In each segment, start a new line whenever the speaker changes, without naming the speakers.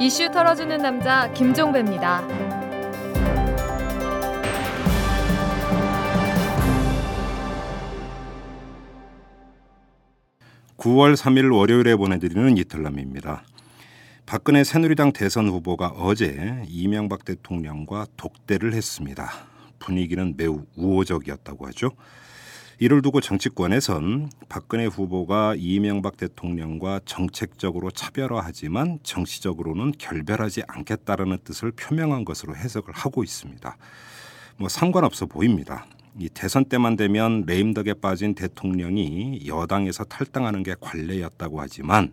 이슈 털어주는 남자 김종배입니다.
9월 3일 월요일에 보내드리는 이틀남입니다. 박근혜 새누리당 대선 후보가 어제 이명박 대통령과 독대를 했습니다. 분위기는 매우 우호적이었다고 하죠. 이를 두고 정치권에선 박근혜 후보가 이명박 대통령과 정책적으로 차별화하지만 정치적으로는 결별하지 않겠다라는 뜻을 표명한 것으로 해석을 하고 있습니다. 뭐 상관없어 보입니다. 이 대선 때만 되면 레임덕에 빠진 대통령이 여당에서 탈당하는 게 관례였다고 하지만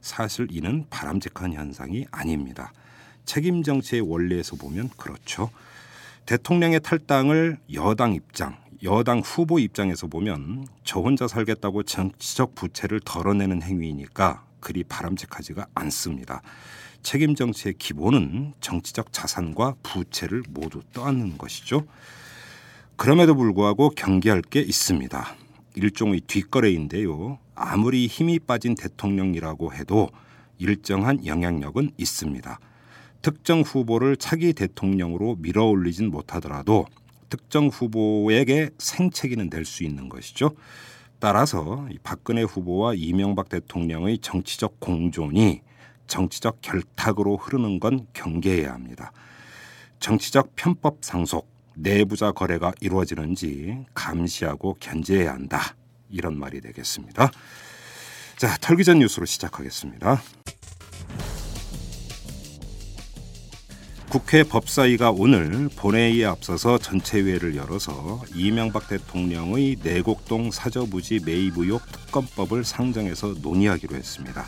사실 이는 바람직한 현상이 아닙니다. 책임 정치의 원리에서 보면 그렇죠. 대통령의 탈당을 여당 입장, 여당 후보 입장에서 보면 저 혼자 살겠다고 정치적 부채를 덜어내는 행위이니까 그리 바람직하지가 않습니다. 책임 정치의 기본은 정치적 자산과 부채를 모두 떠안는 것이죠. 그럼에도 불구하고 경계할 게 있습니다. 일종의 뒷거래인데요. 아무리 힘이 빠진 대통령이라고 해도 일정한 영향력은 있습니다. 특정 후보를 차기 대통령으로 밀어올리진 못하더라도 특정 후보에게 생채기는 될 수 있는 것이죠. 따라서 박근혜 후보와 이명박 대통령의 정치적 공존이 정치적 결탁으로 흐르는 건 경계해야 합니다. 정치적 편법 상속, 내부자 거래가 이루어지는지 감시하고 견제해야 한다. 이런 말이 되겠습니다. 자, 털기 전 뉴스로 시작하겠습니다. 국회 법사위가 오늘 본회의에 앞서서 전체회를 열어서 이명박 대통령의 내곡동 사저부지 매입 의혹 특검법을 상정해서 논의하기로 했습니다.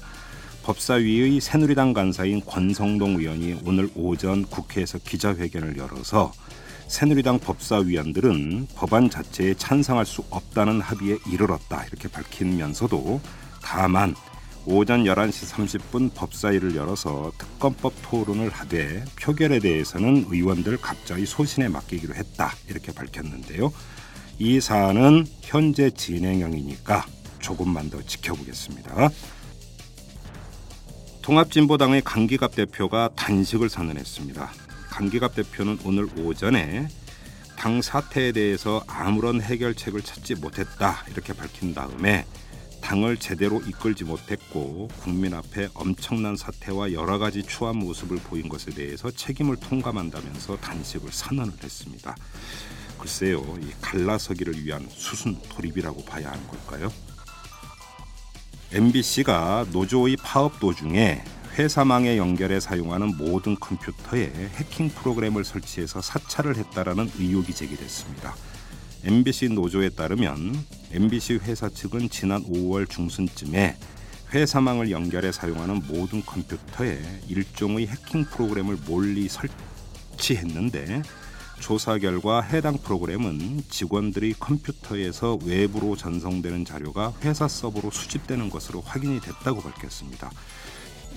법사위의 새누리당 간사인 권성동 의원이 오늘 오전 국회에서 기자회견을 열어서 새누리당 법사위원들은 법안 자체에 찬성할 수 없다는 합의에 이르렀다 이렇게 밝히면서도 다만 오전 11시 30분 법사위를 열어서 특검법 토론을 하되 표결에 대해서는 의원들 각자의 소신에 맡기기로 했다 이렇게 밝혔는데요. 이 사안은 현재 진행형이니까 조금만 더 지켜보겠습니다. 통합진보당의 강기갑 대표가 단식을 선언했습니다. 강기갑 대표는 오늘 오전에 당 사태에 대해서 아무런 해결책을 찾지 못했다 이렇게 밝힌 다음에 당을 제대로 이끌지 못했고 국민 앞에 엄청난 사태와 여러 가지 추한 모습을 보인 것에 대해서 책임을 통감한다면서 단식을 선언을 했습니다. 글쎄요, 이 갈라서기를 위한 수순 돌입이라고 봐야 하는 걸까요? MBC가 노조의 파업 도중에 회사망에 연결해 사용하는 모든 컴퓨터에 해킹 프로그램을 설치해서 사찰을 했다라는 의혹이 제기됐습니다. MBC 노조에 따르면 MBC 회사 측은 지난 5월 중순쯤에 회사망을 연결해 사용하는 모든 컴퓨터에 일종의 해킹 프로그램을 몰리 설치했는데 조사 결과 해당 프로그램은 직원들이 컴퓨터에서 외부로 전송되는 자료가 회사 서버로 수집되는 것으로 확인이 됐다고 밝혔습니다.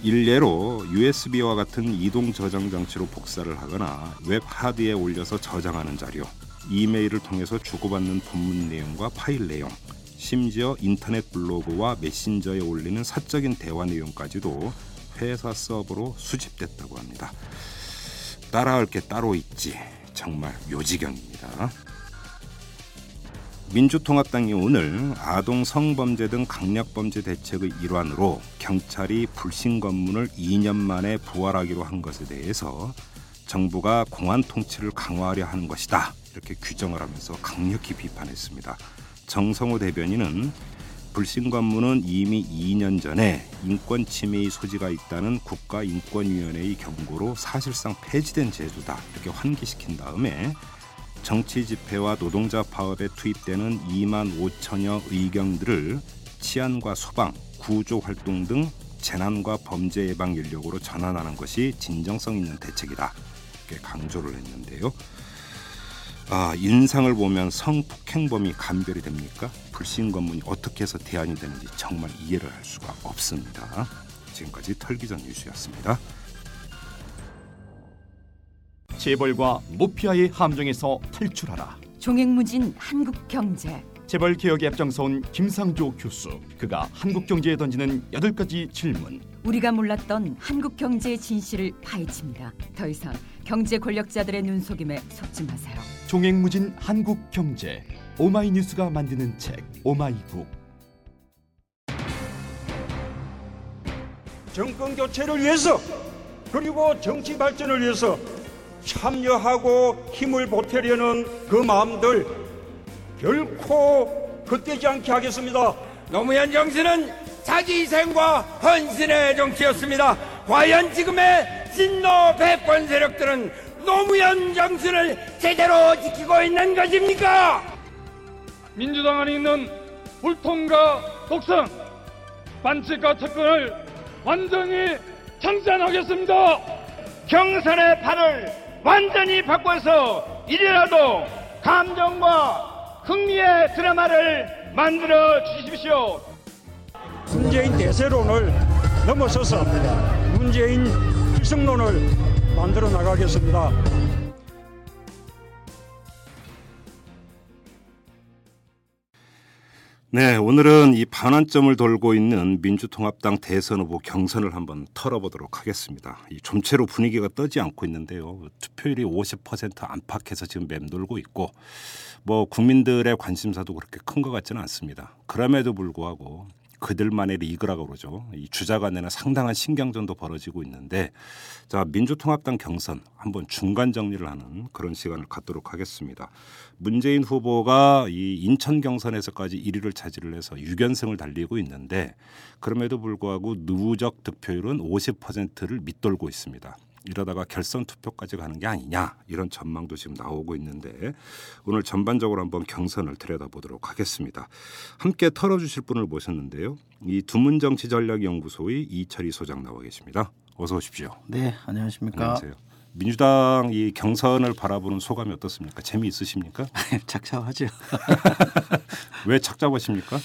일례로 USB와 같은 이동 저장 장치로 복사를 하거나 웹 하드에 올려서 저장하는 자료, 이메일을 통해서 주고받는 본문 내용과 파일 내용, 심지어 인터넷 블로그와 메신저에 올리는 사적인 대화 내용까지도 회사 서버로 수집됐다고 합니다. 따라할 게 따로 있지. 정말 묘지경입니다. 민주통합당이 오늘 아동 성범죄 등 강력범죄 대책의 일환으로 경찰이 불신 검문을 2년 만에 부활하기로 한 것에 대해서 정부가 공안 통치를 강화하려 하는 것이다 이렇게 규정을 하면서 강력히 비판했습니다. 정성호 대변인은 불신 검문은 이미 2년 전에 인권 침해의 소지가 있다는 국가인권위원회의 경고로 사실상 폐지된 제도다 이렇게 환기시킨 다음에 정치 집회와 노동자 파업에 투입되는 2만 5천여 의경들을 치안과 소방, 구조 활동 등 재난과 범죄 예방 인력으로 전환하는 것이 진정성 있는 대책이다. 이렇게 강조를 했는데요. 아, 인상을 보면 성폭행범이 감별이 됩니까? 불신 검문이 어떻게 해서 대안이 되는지 정말 이해를 할 수가 없습니다. 지금까지 털기전 뉴스였습니다.
재벌과 모피아의 함정에서 탈출하라.
종횡무진 한국 경제
재벌 개혁에 앞장서온 김상조 교수. 그가 한국 경제에 던지는 여덟 가지 질문.
우리가 몰랐던 한국 경제의 진실을 파헤칩니다. 더 이상 경제 권력자들의 눈속임에 속지 마세요.
종횡무진 한국 경제. 오마이뉴스가 만드는 책 오마이북.
정권 교체를 위해서 그리고 정치 발전을 위해서 참여하고 힘을 보태려는 그 마음들 결코 헛되지 않게 하겠습니다.
노무현 정신은 자기 희생과 헌신의 정치였습니다. 과연 지금의 진노 패권 세력들은 노무현 정신을 제대로 지키고 있는 것입니까?
민주당 안에 있는 불통과 독성, 반칙과 특권을 완전히 청산하겠습니다. 경선의 판을 완전히 바꿔서 이래라도 감정과 흥미의 드라마를 만들어 주십시오.
문재인 대세론을 넘어서서 문재인 필승론을 만들어 나가겠습니다.
네, 오늘은 이 반환점을 돌고 있는 민주통합당 대선 후보 경선을 한번 털어보도록 하겠습니다. 이 좀채로 분위기가 떠지 않고 있는데요. 투표율이 50% 안팎에서 지금 맴돌고 있고 뭐 국민들의 관심사도 그렇게 큰 것 같지는 않습니다. 그럼에도 불구하고 그들만의 리그라고 그러죠. 이 주자 간에는 상당한 신경전도 벌어지고 있는데 자 민주통합당 경선 한번 중간 정리를 하는 그런 시간을 갖도록 하겠습니다. 문재인 후보가 이 인천 경선에서까지 1위를 차지를 해서 6연승을 달리고 있는데 그럼에도 불구하고 누적 득표율은 50%를 밑돌고 있습니다. 이러다가 결선 투표까지 가는 게 아니냐 이런 전망도 지금 나오고 있는데 오늘 전반적으로 한번 경선을 들여다보도록 하겠습니다. 함께 털어주실 분을 모셨는데요. 이 두문정치전략연구소의 이철희 소장 나와 계십니다. 어서 오십시오.
네, 안녕하십니까.
안녕하세요. 민주당 이 경선을 바라보는 소감이 어떻습니까? 재미 있으십니까?
착잡하죠.
왜 착잡하십니까?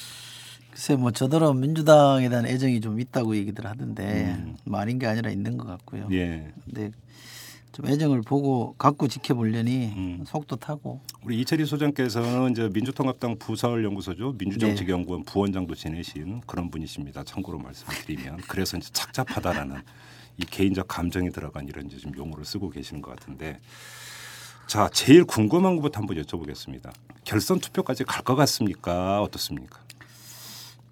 글쎄 뭐 저더러 민주당에 대한 애정이 좀 있다고 얘기들 하던데
음.
뭐 아닌 게 아니라 있는 것 같고요.
예.
근데 좀 애정을 보고 갖고 지켜보려니
음.
속도 타고
우리 이철희 소장께서는 이제 민주통합당 부서연구소죠 민주정책연구원 부원장도 지내신 그런 분이십니다. 참고로 말씀드리면 그래서 이제 착잡하다라는 이 개인적 감정이 들어간 이런 이제 좀 용어를 쓰고 계시는 것 같은데 자 제일 궁금한 것부터 한번 여쭤보겠습니다. 결선 투표까지 갈 것 같습니까? 어떻습니까?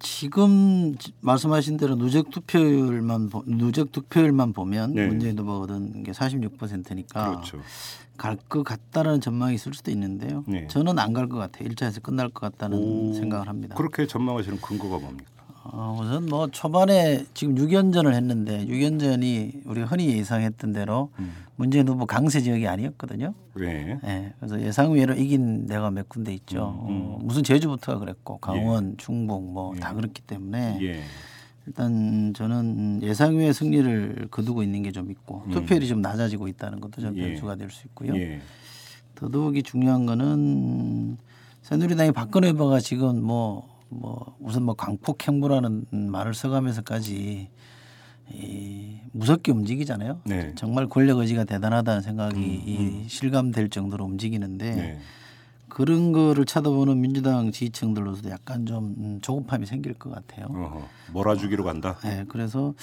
지금 지- 말씀하신 대로 누적 투표율만 보- 누적 득표율만 보면
네.
문재인 후보가 얻은 게 46%니까
그렇죠.
갈것 같다는 전망이 있을 수도 있는데요.
네.
저는 안 갈 것 같아요. 1차에서 끝날 것 같다는
오,
생각을 합니다.
그렇게 전망하시는 근거가 뭡니까?
어, 우선 뭐 초반에 지금 6연전을 했는데 6연전이 우리가 흔히 예상했던 대로
음.
문재인 후보 강세 지역이 아니었거든요.
왜?
예, 그래서 예상 외로 이긴 데가 몇 군데 있죠. 어, 무슨 제주부터가 그랬고 강원, 충북 뭐 다 그렇기 때문에
예.
일단 저는 예상 외의 승리를 거두고 있는 게 좀 있고 투표율이 좀 낮아지고 있다는 것도 좀
음. 예.
변수가 될 수 있고요.
예.
더더욱이 중요한 거는 새누리당이 박근혜 후보가 지금 뭐, 뭐 우선 뭐 광폭 행보라는 말을 써가면서까지 이 무섭게 움직이잖아요.
네.
정말 권력 의지가 대단하다는 생각이 이 실감될 정도로 움직이는데
네.
그런 거를 쳐다보는 민주당 지지층들로서도 약간 좀 음, 조급함이 생길 것 같아요.
어허. 몰아주기로 간다.
네, 그래서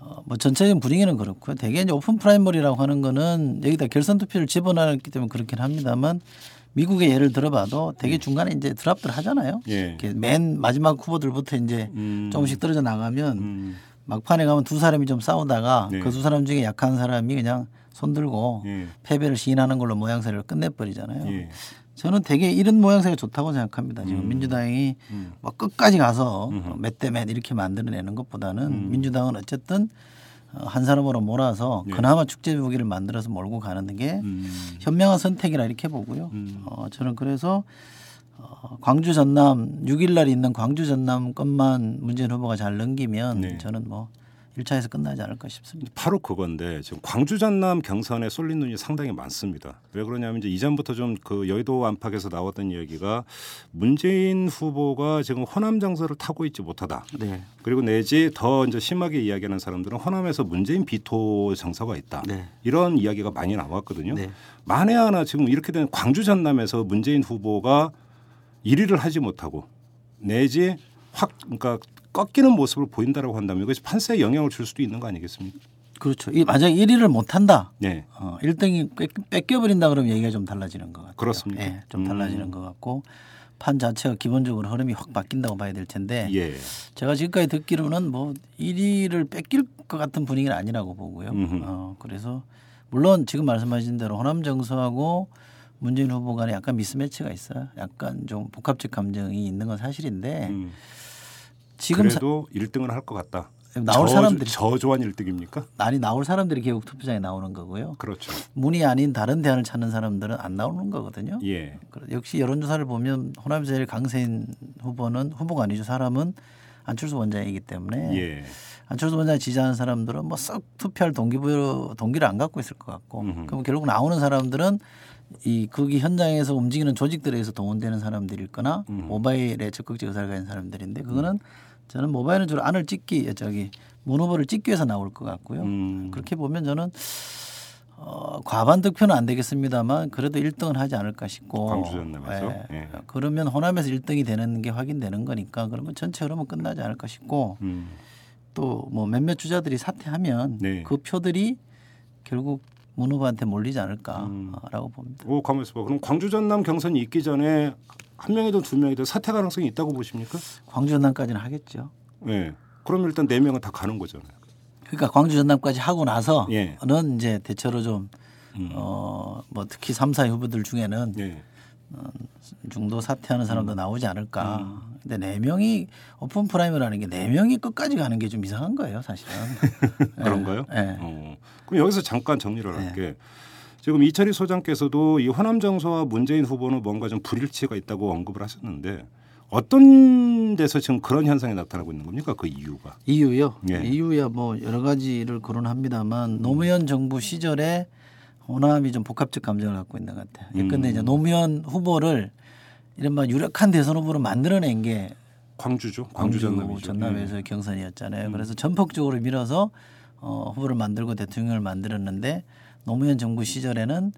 어, 뭐 전체적인 분위기는 그렇고요. 대개 이제 오픈 프라이머리라고 하는 거는 여기다 결선 투표를 집어넣기 때문에 그렇긴 합니다만 미국의 예를 들어봐도 되게 중간에 이제 드랍들 하잖아요.
예.
맨 마지막 후보들부터 이제
음.
조금씩 떨어져 나가면
음.
막판에 가면 두 사람이 좀 싸우다가
네.
그두 사람 중에 약한 사람이 그냥 손 들고
예.
패배를 시인하는 걸로 모양새를 끝내버리잖아요.
예.
저는 되게 이런 모양새가 좋다고 생각합니다. 지금 민주당이 뭐 끝까지 가서 몇대몇 이렇게 만들어내는 것보다는 민주당은 어쨌든 어, 한 사람으로 몰아서 그나마 축제 무기를 만들어서 몰고 가는 게
음.
현명한 선택이라 이렇게 보고요. 어, 저는 그래서 어, 광주 전남 6일 날 있는 광주 전남 것만 문재인 후보가 잘 넘기면
네.
저는 뭐 1차에서 끝나지 않을까 싶습니다.
바로 그건데 지금 광주 전남 경선에 쏠린 눈이 상당히 많습니다. 왜 그러냐면 이제 이전부터 좀 그 여의도 안팎에서 나왔던 이야기가 문재인 후보가 지금 호남 정서를 타고 있지 못하다.
네.
그리고 내지 더 이제 심하게 이야기하는 사람들은 호남에서 문재인 비토 정서가 있다.
네.
이런 이야기가 많이 나왔거든요.
네.
만에 하나 지금 이렇게 된 광주 전남에서 문재인 후보가 1위를 하지 못하고 내지 확 그러니까 꺾이는 모습을 보인다라고 한다면 이것이 판세에 영향을 줄 수도 있는 거 아니겠습니까?
그렇죠. 이 만약 1위를 못 한다.
네.
어, 1등이 뺏겨 버린다 그러면 얘기가 좀 달라지는 것 같아요.
그렇습니까?
예, 좀
음.
달라지는 것 같고 판 자체가 기본적으로 흐름이 확 바뀐다고 봐야 될 텐데
예.
제가 지금까지 듣기로는 뭐 1위를 뺏길 것 같은 분위기는 아니라고 보고요.
음흠.
어, 그래서 물론 지금 말씀하신 대로 호남 정서하고 문재인 후보 간에 약간 미스매치가 있어요. 약간 좀 복합적 감정이 있는 건 사실인데
음.
지금 사-
그래도 1등은 할것 같다.
나올
저-
사람들이
저조한 1등입니까?
아니 나올 사람들이 개국 투표장에 나오는 거고요.
그렇죠.
문이 아닌 다른 대안을 찾는 사람들은 안 나오는 거거든요.
예.
역시 여론조사를 보면 호남에서 제일 강세인 후보는 후보가 아니죠. 사람은 안철수 원장이기 때문에
예.
안철수 원장 지지하는 사람들은 뭐 썩 투표할 동기부 동기를 안 갖고 있을 것 같고
음흠.
그럼 결국 나오는 사람들은 이 거기 현장에서 움직이는 조직들에 의해서 동원되는 사람들일 거나
음.
모바일에 적극적 의사를 가진 사람들인데 그거는 저는 모바일은 주로 안을 찍기 저기 문 후보를 찍기 위해서 나올 것 같고요.
음.
그렇게 보면 저는 어, 과반 득표는 안 되겠습니다만 그래도 1등은 하지 않을까 싶고
광주 전남에서?
예.
예.
그러면 호남에서 1등이 되는 게 확인되는 거니까 그러면 전체 흐름은 끝나지 않을까 싶고
음.
또뭐 몇몇 주자들이 사퇴하면
네.
그 표들이 결국 문 후보한테 몰리지 않을까라고
음.
봅니다.
오, 가만있어 봐. 그럼 광주 전남 경선이 있기 전에 한 명이든 두 명이든 사퇴 가능성이 있다고 보십니까?
광주 전남까지는 하겠죠.
예. 그럼 일단 네 명은 다 가는 거잖아요.
그러니까 광주 전남까지 하고 나서는
예.
이제 대체로 좀 어, 뭐 특히 3, 4 후보들 중에는
예.
중도 사퇴하는
음.
사람도 나오지 않을까. 근데 네 명이 오픈 프라이머리라는 게 네 명이 끝까지 가는 게 좀 이상한 거예요, 사실은.
그런가요?
예.
어. 그럼 여기서 잠깐 정리를 할게. 지금 이철희 소장께서도 이 호남 정서와 문재인 후보는 뭔가 좀 불일치가 있다고 언급을 하셨는데 어떤 데서 지금 그런 현상이 나타나고 있는 겁니까? 그 이유가.
이유요.
예.
이유야 뭐 여러 가지를 거론합니다만 노무현 정부 시절에 호남이 좀 복합적 감정을 갖고 있는 것 같아요. 예컨대
음.
이제 노무현 후보를 이른바 유력한 대선 후보로 만들어낸 게
광주죠. 광주,
광주. 전남에서 의 경선이었잖아요. 그래서 전폭적으로 밀어서 어, 후보를 만들고 대통령을 만들었는데 노무현 정부 시절에는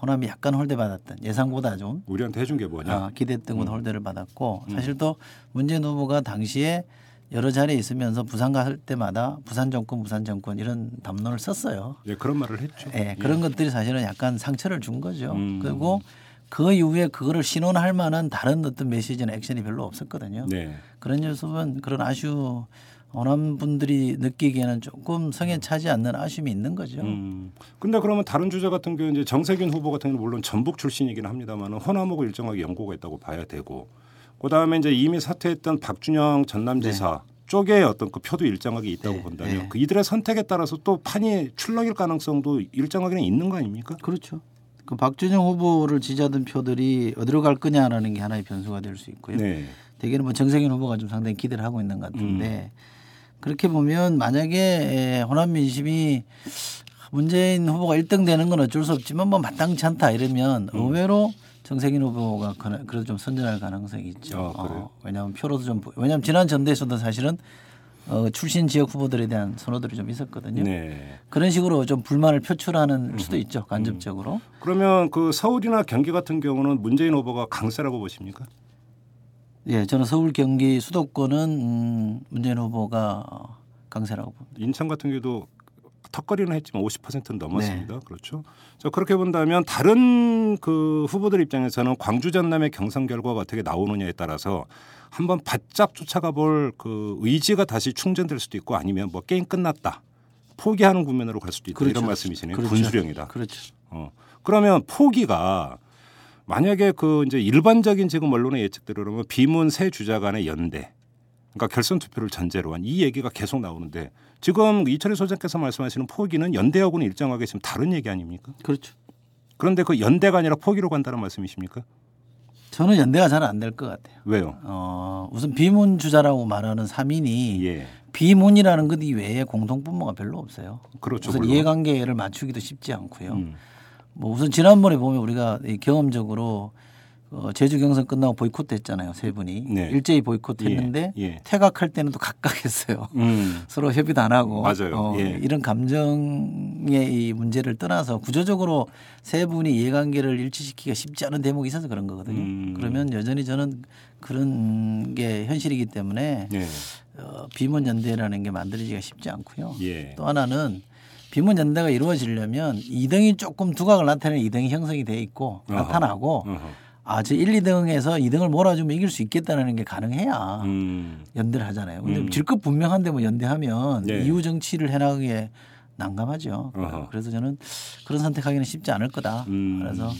호남이 약간 홀대받았던 예상보다 좀
우리한테 해준 게 뭐냐?
아, 기대했던 것보다 홀대를 받았고 사실 또 문재인 후보가 당시에 여러 자리에 있으면서 부산 갈 때마다 부산 정권, 부산 정권 이런 담론을 썼어요.
예, 그런 말을 했죠.
예, 그런 것들이 사실은 약간 상처를 준 거죠.
음.
그리고 그 이후에 그거를 신원할 만한 다른 어떤 메시지나 액션이 별로 없었거든요.
네.
그런 요소는 그런 아쉬움 호남 분들이 느끼기에는 조금 성에 차지 않는 아쉬움이 있는 거죠.
음. 근데 그러면 다른 주자 같은 경우 이제 정세균 후보 같은 경우는 물론 전북 출신이긴 합니다만 호남하고 일정하게 연고가 있다고 봐야 되고 그다음에 이제 이미 사퇴했던 박준영 전남지사 쪽에 어떤 그 표도 일정하게 있다고
네,
본다면
네.
그 이들의 선택에 따라서 또 판이 출렁일 가능성도 일정하게는 있는 거 아닙니까?
그렇죠. 그 박준영 후보를 지지하던 표들이 어디로 갈 거냐라는 게 하나의 변수가 될 수 있고요.
네.
대개는 뭐 정세균 후보가 좀 상당히 기대를 하고 있는 것 같은데 그렇게 보면 만약에 에, 호남 민심이 문재인 후보가 1등 되는 건 어쩔 수 없지만 뭐 마땅치 않다 이러면
음.
의외로 정세균 후보가 그래도 좀 선전할 가능성이 있죠.
아, 그래요?
왜냐하면 표로도 좀 보- 왜냐하면 지난 전대에서도 사실은 어, 출신 지역 후보들에 대한 선호들이 좀 있었거든요.
네.
그런 식으로 좀 불만을 표출하는 수도
음.
있죠 간접적으로.
그러면 그 서울이나 경기 같은 경우는 문재인 후보가 강세라고 보십니까?
예, 저는 서울, 경기, 수도권은 음, 문재인 후보가 어, 강세라고 봅니다.
인천 같은 경우도 턱걸이는 했지만 50%는 넘었습니다.
네.
그렇죠. 자 그렇게 본다면 다른 그 후보들 입장에서는 광주 전남의 경선 결과가 어떻게 나오느냐에 따라서 한번 바짝 쫓아가 볼 그 의지가 다시 충전될 수도 있고 아니면 뭐 게임 끝났다 포기하는 국면으로 갈 수도 있다
그렇죠.
이런 말씀이시네요.
그렇죠.
분수령이다.
그렇죠.
어. 그러면 포기가 만약에 그 이제 일반적인 지금 언론의 예측대로 그러면 비문 세 주자 간의 연대 그러니까 결선 투표를 전제로 한 이 얘기가 계속 나오는데 지금 이철희 소장께서 말씀하시는 포기는 연대하고는 일정하게 지금 다른 얘기 아닙니까?
그렇죠.
그런데 그 연대가 아니라 포기로 간다는 말씀이십니까?
저는 연대가 잘 안 될 것 같아요.
왜요?
어, 우선 비문 주자라고 말하는 3인이
예.
비문이라는 것 이외에 공통 분모가 별로 없어요.
그렇죠.
우선
물론.
이해관계를 맞추기도 쉽지 않고요.
음.
뭐 우선 지난번에 보면 우리가 이 경험적으로 어, 제주 경선 끝나고 보이콧 했잖아요 세 분이
네.
일제히 보이콧 했는데
예, 예.
퇴각할 때는 또 각각 했어요.
음.
서로 협의도 안 하고
맞아요.
어,
예.
이런 감정의 이 문제를 떠나서 구조적으로 세 분이 이해관계를 일치시키기가 쉽지 않은 대목이 있어서 그런 거거든요.
음.
그러면 여전히 저는 그런 게 현실이기 때문에
예.
어, 비문 연대라는 게 만들어지기가 쉽지 않고요.
예.
또 하나는 비문 연대가 이루어지려면 2등이 조금 두각을 나타내는 2등이 형성이 돼 있고
어허.
나타나고
어허.
아, 저 1, 2등에서 2등을 몰아주면 이길 수 있겠다는 게 가능해야
음.
연대를 하잖아요. 근데
음.
질것 분명한데 뭐 연대하면
네.
이후 정치를 해나가기에 난감하죠.
어허.
그래서 저는 그런 선택하기는 쉽지 않을 거다.
음.
그래서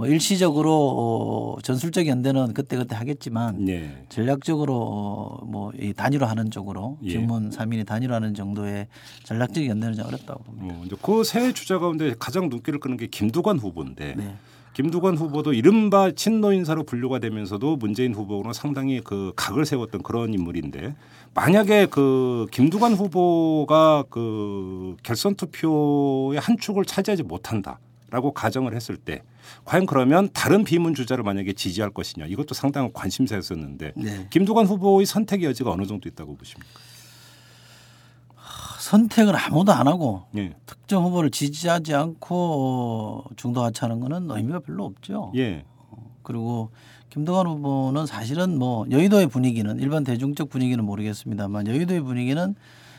뭐 일시적으로 어, 전술적 연대는 그때그때 하겠지만
예.
전략적으로 어, 뭐이 단일화하는 쪽으로
예.
김문 3인이 단일화하는 정도의 전략적 연대는 좀 어렵다고 봅니다.
어, 이제 그세 주자 가운데 가장 눈길을 끄는 게 김두관 후보인데
네.
김두관 후보도 이른바 친노 인사로 분류가 되면서도 문재인 후보는 상당히 그 각을 세웠던 그런 인물인데 만약에 그 김두관 후보가 그 결선 투표의 한 축을 차지하지 못한다라고 가정을 했을 때 과연 그러면 다른 비문 주자를 만약에 지지할 것이냐 이것도 상당한 관심사였었는데
네.
김두관 후보의 선택의 여지가 어느 정도 있다고 보십니까?
선택을 아무도 안 하고
예.
특정 후보를 지지하지 않고 어, 중도 하차하는 거는 의미가 별로 없죠.
예.
그리고 김동완 후보는 사실은 뭐 여의도의 분위기는 일반 대중적 분위기는 모르겠습니다만 여의도의 분위기는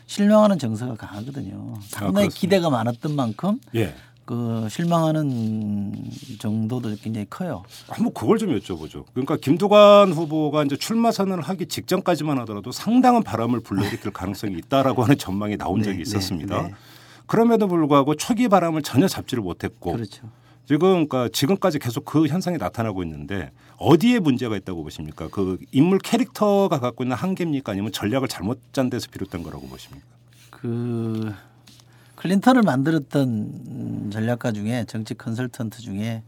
실망하는 정서가 강하거든요. 상당히
그렇습니다.
기대가 많았던 만큼
예.
그 실망하는 정도도 굉장히 커요.
한번 그걸 좀 여쭤보죠. 그러니까 김두관 후보가 이제 출마 선언을 하기 직전까지만 하더라도 상당한 바람을 불러일으킬 가능성이 있다라고 하는 전망이 나온
네,
적이
네,
있었습니다.
네.
그럼에도 불구하고 초기 바람을 전혀 잡지를 못했고
그렇죠.
지금 그러니까 지금까지 계속 그 현상이 나타나고 있는데 어디에 문제가 있다고 보십니까? 그 인물 캐릭터가 갖고 있는 한계입니까? 아니면 전략을 잘못 짠 데서 비롯된 거라고 보십니까?
그 클린턴을 만들었던 음, 전략가 중에 정치 컨설턴트 중에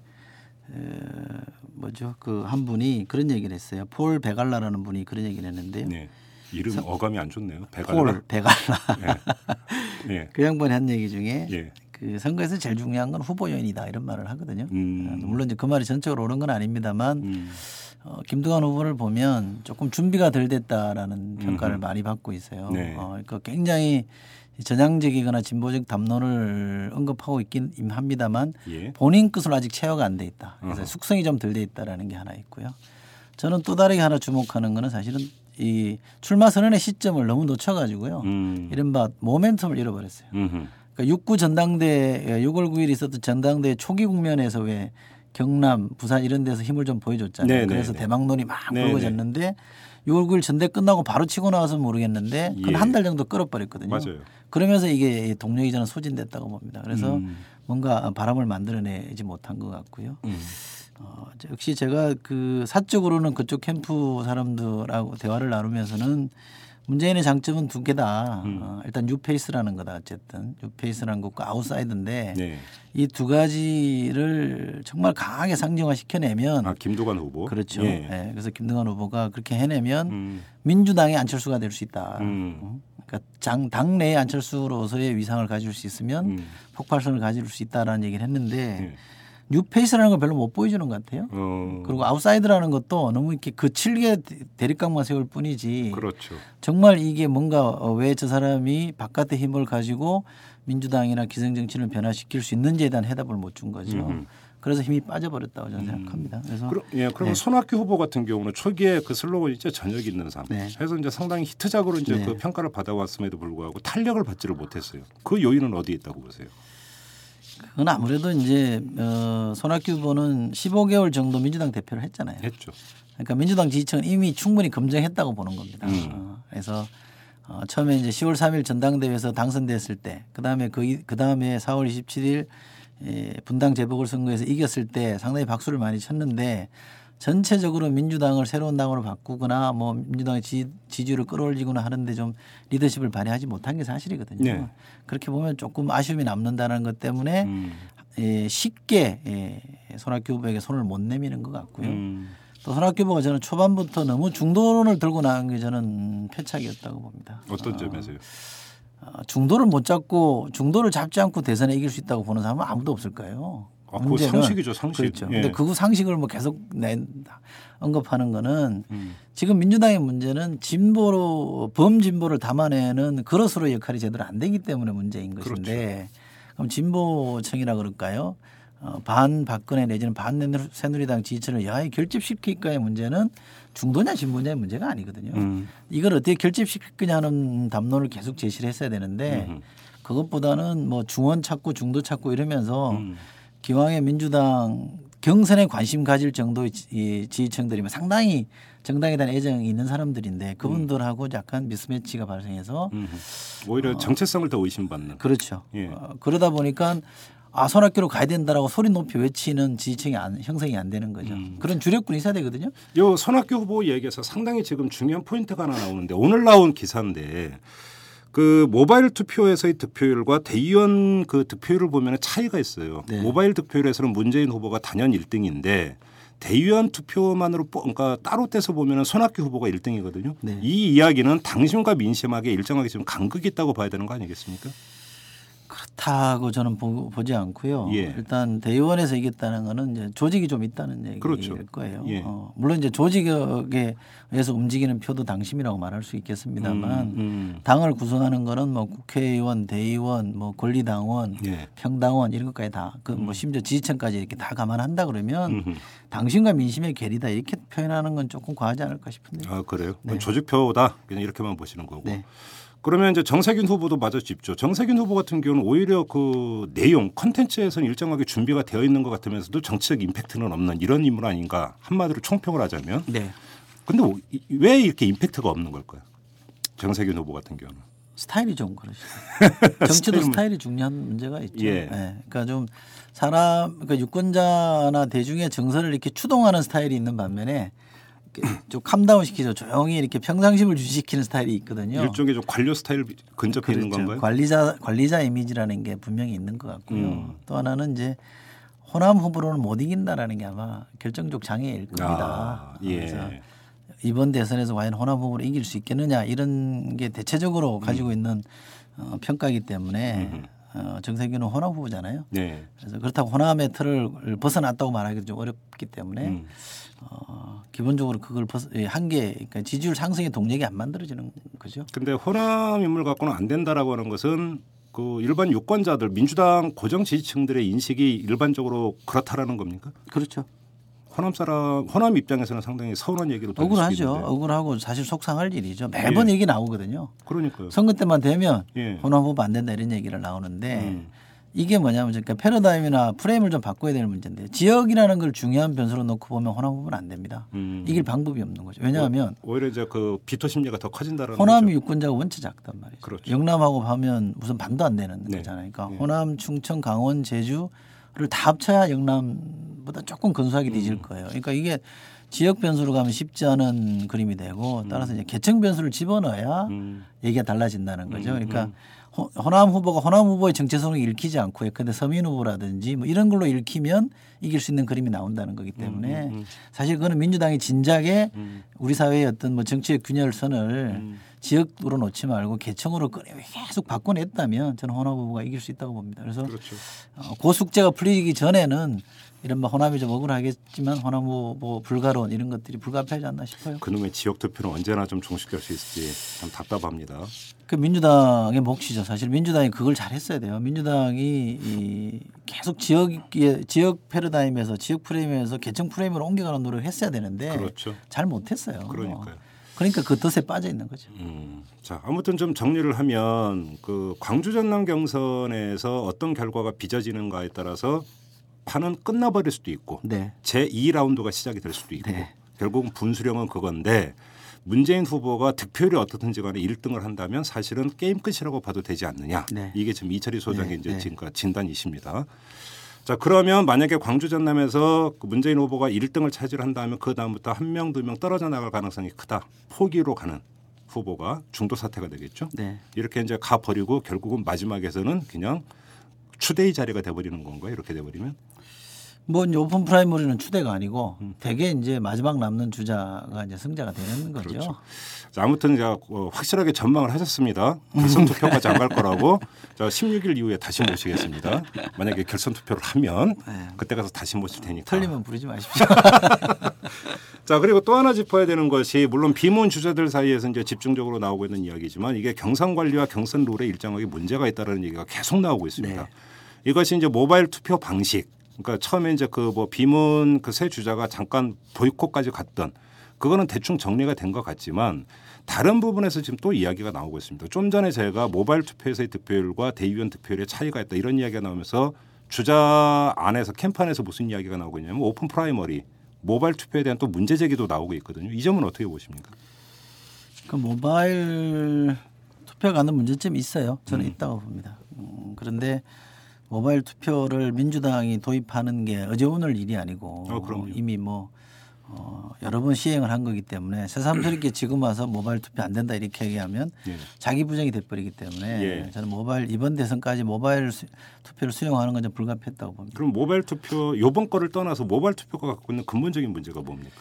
에, 뭐죠 그 한 분이 그런 얘기를 했어요. 폴 베갈라라는 분이 그런 얘기를 했는데요.
네. 이름 어감이 안 좋네요.
폴
배갈라.
베갈라
예.
그 양반이 한 얘기 중에
예.
그 선거에서 제일 중요한 건 후보 요인이다 이런 말을 하거든요.
음.
어, 물론 이제 그 말이 전적으로 옳은 건 아닙니다만
음.
어, 김두관 후보를 보면 조금 준비가 덜 됐다라는 평가를
음흠.
많이 받고 있어요.
네.
어, 그러니까 굉장히 전향적이거나 진보적 담론을 언급하고 있긴 합니다만
예.
본인 것으로 아직 체화가 안 돼 있다. 그래서
어허.
숙성이 좀 덜 돼 있다라는 게 하나 있고요. 저는 또 다르게 하나 주목하는 거는 사실은 이 출마 선언의 시점을 너무 놓쳐가지고요.
음.
이른바 모멘텀을 잃어버렸어요.
음흠.
그러니까 6구 전당대 6월 9일 있었던 전당대 초기 국면에서 왜 경남, 부산 이런 데서 힘을 좀 보여줬잖아요.
네,
그래서
네, 네.
대망론이 막
네,
불거졌는데 6월 9일 전대 끝나고 바로 치고 나왔으면 모르겠는데
예.
한달 정도 끌어버렸거든요.
맞아요.
그러면서 이게 동력이 저는 소진됐다고 봅니다. 그래서
음.
뭔가 바람을 만들어내지 못한 것 같고요.
음.
어, 역시 제가 그 사적으로는 그쪽 캠프 사람들하고 대화를 나누면서는 문재인의 장점은 두 개다.
음.
어, 일단 뉴페이스라는 거다. 어쨌든 뉴페이스라는 것과 아웃사이더인데
네.
이 두 가지를 정말 강하게 상징화 시켜내면
아 김두관 후보.
그렇죠.
예.
예, 그래서 김두관 후보가 그렇게 해내면
음.
민주당의 안철수가 될 수 있다.
음.
어? 그러니까 장, 당내의 안철수로서의 위상을 가질 수 있으면
음.
폭발성을 가질 수 있다라는 얘기를 했는데
예.
뉴페이스라는 걸 별로 못 보여주는 것 같아요.
어.
그리고 아웃사이더라는 것도 너무 이렇게 거칠게 대립각만 세울 뿐이지
그렇죠.
정말 이게 뭔가 왜 저 사람이 바깥의 힘을 가지고 민주당이나 기성정치를 변화시킬 수 있는지에 대한 해답을 못 준 거죠.
음흠.
그래서 힘이 빠져버렸다고 저는 생각합니다. 그래서
그럼, 예, 그러면
네.
손학규 후보 같은 경우는 초기에 그 슬로건이 진짜 저녁 있는 삶.
네.
해서 이제 상당히 히트작으로 이제
네.
그 평가를 받아왔음에도 불구하고 탄력을 받지를 못했어요. 그 요인은 어디에 있다고 보세요?
그건 아무래도 이제 어, 손학규 후보는 15개월 정도 민주당 대표를 했잖아요.
했죠.
그러니까 민주당 지지층은 이미 충분히 검증했다고 보는 겁니다.
음.
어, 그래서 어, 처음에 이제 10월 3일 전당대회에서 당선됐을 때, 그 다음에 그, 그 다음에 4월 27일 예, 분당 재보궐 선거에서 이겼을 때 상당히 박수를 많이 쳤는데 전체적으로 민주당을 새로운 당으로 바꾸거나 뭐 민주당의 지, 지지율을 끌어올리거나 하는데 좀 리더십을 발휘하지 못한 게 사실이거든요.
네.
그렇게 보면 조금 아쉬움이 남는다는 것 때문에
음.
예, 쉽게 예, 손학규 후보에게 손을 못 내미는 것 같고요.
음.
또 손학규 후보가 저는 초반부터 너무 중도론을 들고 나간 게 저는 패착이었다고 봅니다.
어떤 점에서요?
어, 중도를 못 잡고 중도를 잡지 않고 대선에 이길 수 있다고 보는 사람은 아무도 없을 거예요.
아, 그거 상식이죠, 상식.
그렇죠.
예.
근데 그 상식을 뭐 계속 내 언급하는 거는
음.
지금 민주당의 문제는 진보로 범진보를 담아내는 그릇으로 역할이 제대로 안 되기 때문에 문제인
그렇죠.
것인데 그럼 진보층이라 그럴까요? 어, 반 박근혜 내지는 반 새누리당 지지층을 여하에 결집시킬까의 문제는 중도냐 진보냐의 문제가 아니거든요.
음.
이걸 어떻게 결집시킬 거냐는 담론을 계속 제시를 했어야 되는데
음.
그것보다는 뭐 중원 찾고 중도 찾고 이러면서
음.
기왕에 민주당 경선에 관심 가질 정도의 지- 지지층들이면 상당히 정당에 대한 애정이 있는 사람들인데 그분들하고 약간 미스매치가 발생해서
음. 오히려 정체성을 더 의심받는.
그렇죠.
예.
어, 그러다 보니까 아 손학규로 가야 된다라고 소리 높이 외치는 지지층이 안, 형성이 안 되는 거죠.
음.
그런 주력군이 있어야 되거든요.
요 손학규 후보 얘기에서 상당히 지금 중요한 포인트가 하나 나오는데 오늘 나온 기사인데 그 모바일 투표에서의 득표율과 대의원 그 득표율을 보면 차이가 있어요.
네.
모바일 득표율에서는 문재인 후보가 단연 1등인데 대의원 투표만으로 뽀- 그러니까 따로 떼서 보면 손학규 후보가 1등이거든요.
네.
이 이야기는 당심과 민심하게 일정하게 지금 간극이 있다고 봐야 되는 거 아니겠습니까?
그렇다고 저는 보, 지 않고요.
예.
일단 대의원에서 이겼다는 거는 이제 조직이 좀 있다는 얘기일
그렇죠.
거예요.
예.
어, 물론 이제 조직에 의해서 움직이는 표도 당심이라고 말할 수 있겠습니다만
음, 음.
당을 구성하는 거는 뭐 국회의원, 대의원, 뭐 권리당원,
예.
평당원 이런 것까지 다 그 뭐 심지어 지지층까지 이렇게 다 감안한다 그러면
음흠.
당신과 민심의 괴리다 이렇게 표현하는 건 조금 과하지 않을까 싶은데요.
아 그래요? 그건 조직표다 그냥 이렇게만 보시는 거고.
네.
그러면 이제 정세균 후보도 맞아 짚죠. 정세균 후보 같은 경우는 오히려 그 내용 컨텐츠에서는 일정하게 준비가 되어 있는 것 같으면서도 정치적 임팩트는 없는 이런 인물 아닌가 한마디로 총평을 하자면.
네.
근데 뭐 이- 왜 이렇게 임팩트가 없는 걸까요? 정세균 후보 같은 경우는.
스타일이 좀 그러시죠. 정치도 스타일이 중요한 문제가 있죠.
예.
그러니까 좀 사람 그러니까 유권자나 대중의 정서를 이렇게 추동하는 스타일이 있는 반면에 좀 캄다운 시키죠. 조용히 이렇게 평상심을 유지시키는 스타일이 있거든요.
일종의 좀 관료 스타일 근접해 있는
그렇죠.
건가요?
관리자 관리자 이미지라는 게 분명히 있는 것 같고요.
음.
또 하나는 이제 호남 후보로는 못 이긴다라는 게 아마 결정적 장애일 겁니다.
아, 예.
그래서 이번 대선에서 과연 호남 후보를 이길 수 있겠느냐 이런 게 대체적으로 가지고 있는 어, 평가이기 때문에 어, 정세균은 호남 후보잖아요.
네.
그래서 그렇다고 호남의 틀을 벗어났다고 말하기도 좀 어렵기 때문에
음.
어, 기본적으로 그걸 벗어, 예, 한계 그러니까 지지율 상승의 동력이 안 만들어지는 거죠.
근데 호남 인물 갖고는 안 된다라고 하는 것은 그 일반 유권자들 민주당 고정 지지층들의 인식이 일반적으로 그렇다라는 겁니까?
그렇죠.
호남 사람 호남 입장에서는 상당히 서운한 수
억울하죠. 억울하고 사실 속상할 일이죠. 매번 얘기 나오거든요.
그러니까요.
선거 때만 되면
예.
호남 후보 안 된다 이런 얘기를 나오는데
음.
이게 뭐냐면 그러니까 패러다임이나 프레임을 좀 바꿔야 되는 문제인데 지역이라는 걸 중요한 변수로 놓고 보면 호남 후보는 안 됩니다.
음.
이길 방법이 없는 거죠. 왜냐하면
오 히려 이제 그 비토 심리가 더 커진다라는
호남
거죠.
유권자가 원체 작단 말이죠.
그렇죠.
영남하고 하면 무슨 반도 안 되는
네.
거잖아요. 그러니까
네.
호남, 충청, 강원, 제주 를 다 합쳐야 영남보다 조금 근소하게
음.
뒤질 거예요. 그러니까 이게 지역 변수로 가면 쉽지 않은 그림이 되고 따라서 이제 개청 변수를 집어넣어야
음.
얘기가 달라진다는 거죠.
음,
그러니까 호, 호남 후보가 호남 후보의 정체성을 읽히지 않고 근데 서민 후보라든지 뭐 이런 걸로 읽히면 이길 수 있는 그림이 나온다는 거기 때문에
음,
사실 그거는 민주당이 진작에
음.
우리 사회의 어떤 뭐 정치의 균열선을
음.
지역으로 놓지 말고 개청으로 끊- 계속 바꿔냈다면 저는 호남 후보가 이길 수 있다고 봅니다. 그래서
그렇죠.
어, 그 숙제가 풀리기 전에는 이런 뭐 호남이 좀 억울하겠지만 호남 후보 불가론 이런 것들이 불가피하지 않나 싶어요.
그놈의 지역 투표는 언제나 좀 종식될 수 있을지 참 답답합니다.
그 민주당의 몫이죠. 사실 민주당이 그걸 잘했어야 돼요. 민주당이 이 계속 지역의 지역 패러다임에서 지역 프레임에서 개청 프레임으로 옮겨가는 노력을 했어야 되는데
그렇죠.
잘 못했어요.
그러니까요.
그러니까 그 덫에 빠져 있는 거죠.
음, 자 아무튼 좀 정리를 하면 그 광주 전남 경선에서 어떤 결과가 빚어지는가에 따라서 판은 끝나버릴 수도 있고
네.
제 2라운드가 시작이 될 수도 있고
네.
결국은 분수령은 그건데 문재인 후보가 득표율이 어떻든지 간에 1등을 한다면 사실은 게임 끝이라고 봐도 되지 않느냐.
네.
이게 지금 이철희 소장의
네,
이제
네.
지금 진단이십니다. 자 그러면 만약에 광주 전남에서 그 문재인 후보가 1등을 차지한다면 그 다음부터 한 명 두 명 떨어져 나갈 가능성이 크다. 포기로 가는 후보가 중도 사태가 되겠죠.
네.
이렇게 이제 가 버리고 결국은 마지막에서는 그냥 추대의 자리가 돼버리는 건가요? 이렇게 돼버리면
뭐 이제 오픈 프라이머리는 추대가 아니고
음.
대개 이제 마지막 남는 주자가 이제 승자가 되는 거죠.
그렇죠. 자, 아무튼 제가 어, 확실하게 전망을 하셨습니다. 결선 투표까지 안 갈 거라고. 자, 16일 이후에 다시 모시겠습니다. 만약에 결선 투표를 하면 그때 가서 다시 모실 테니까.
네. 틀리면 부르지 마십시오.
자 그리고 또 하나 짚어야 되는 것이 물론 비문 주자들 사이에서 이제 집중적으로 나오고 있는 이야기지만 이게 경선 관리와 경선 룰에 일정하게 문제가 있다는 얘기가 계속 나오고 있습니다.
네.
이것이 이제 모바일 투표 방식. 그러니까 처음에 이제 그 뭐 비문 그 세 주자가 잠깐 보이콧까지 갔던 그거는 대충 정리가 된 것 같지만 다른 부분에서 지금 또 이야기가 나오고 있습니다. 좀 전에 제가 모바일 투표에서의 득표율과 대의원 득표율의 차이가 있다 이런 이야기가 나오면서 주자 안에서 캠프 안에서 무슨 이야기가 나오고 있냐면 오픈 프라이머리 모바일 투표에 대한 또 문제 제기도 나오고 있거든요. 이 점은 어떻게 보십니까?
그 모바일 투표 가는 문제점이 있어요. 저는
음.
있다고 봅니다. 음, 그런데 모바일 투표를 민주당이 도입하는 게 어제 오늘 일이 아니고
어.
이미 뭐 어, 여러 번 시행을 한 거기 때문에 새삼스럽게 지금 와서 모바일 투표 안 된다 이렇게 얘기하면
예.
자기 부정이 돼버리기 때문에
예.
저는 모바일 이번 대선까지 모바일 수, 투표를 수용하는 건 좀 불가피했다고 봅니다.
그럼 모바일 투표 요번 거를 떠나서 모바일 투표가 갖고 있는 근본적인 문제가 뭡니까?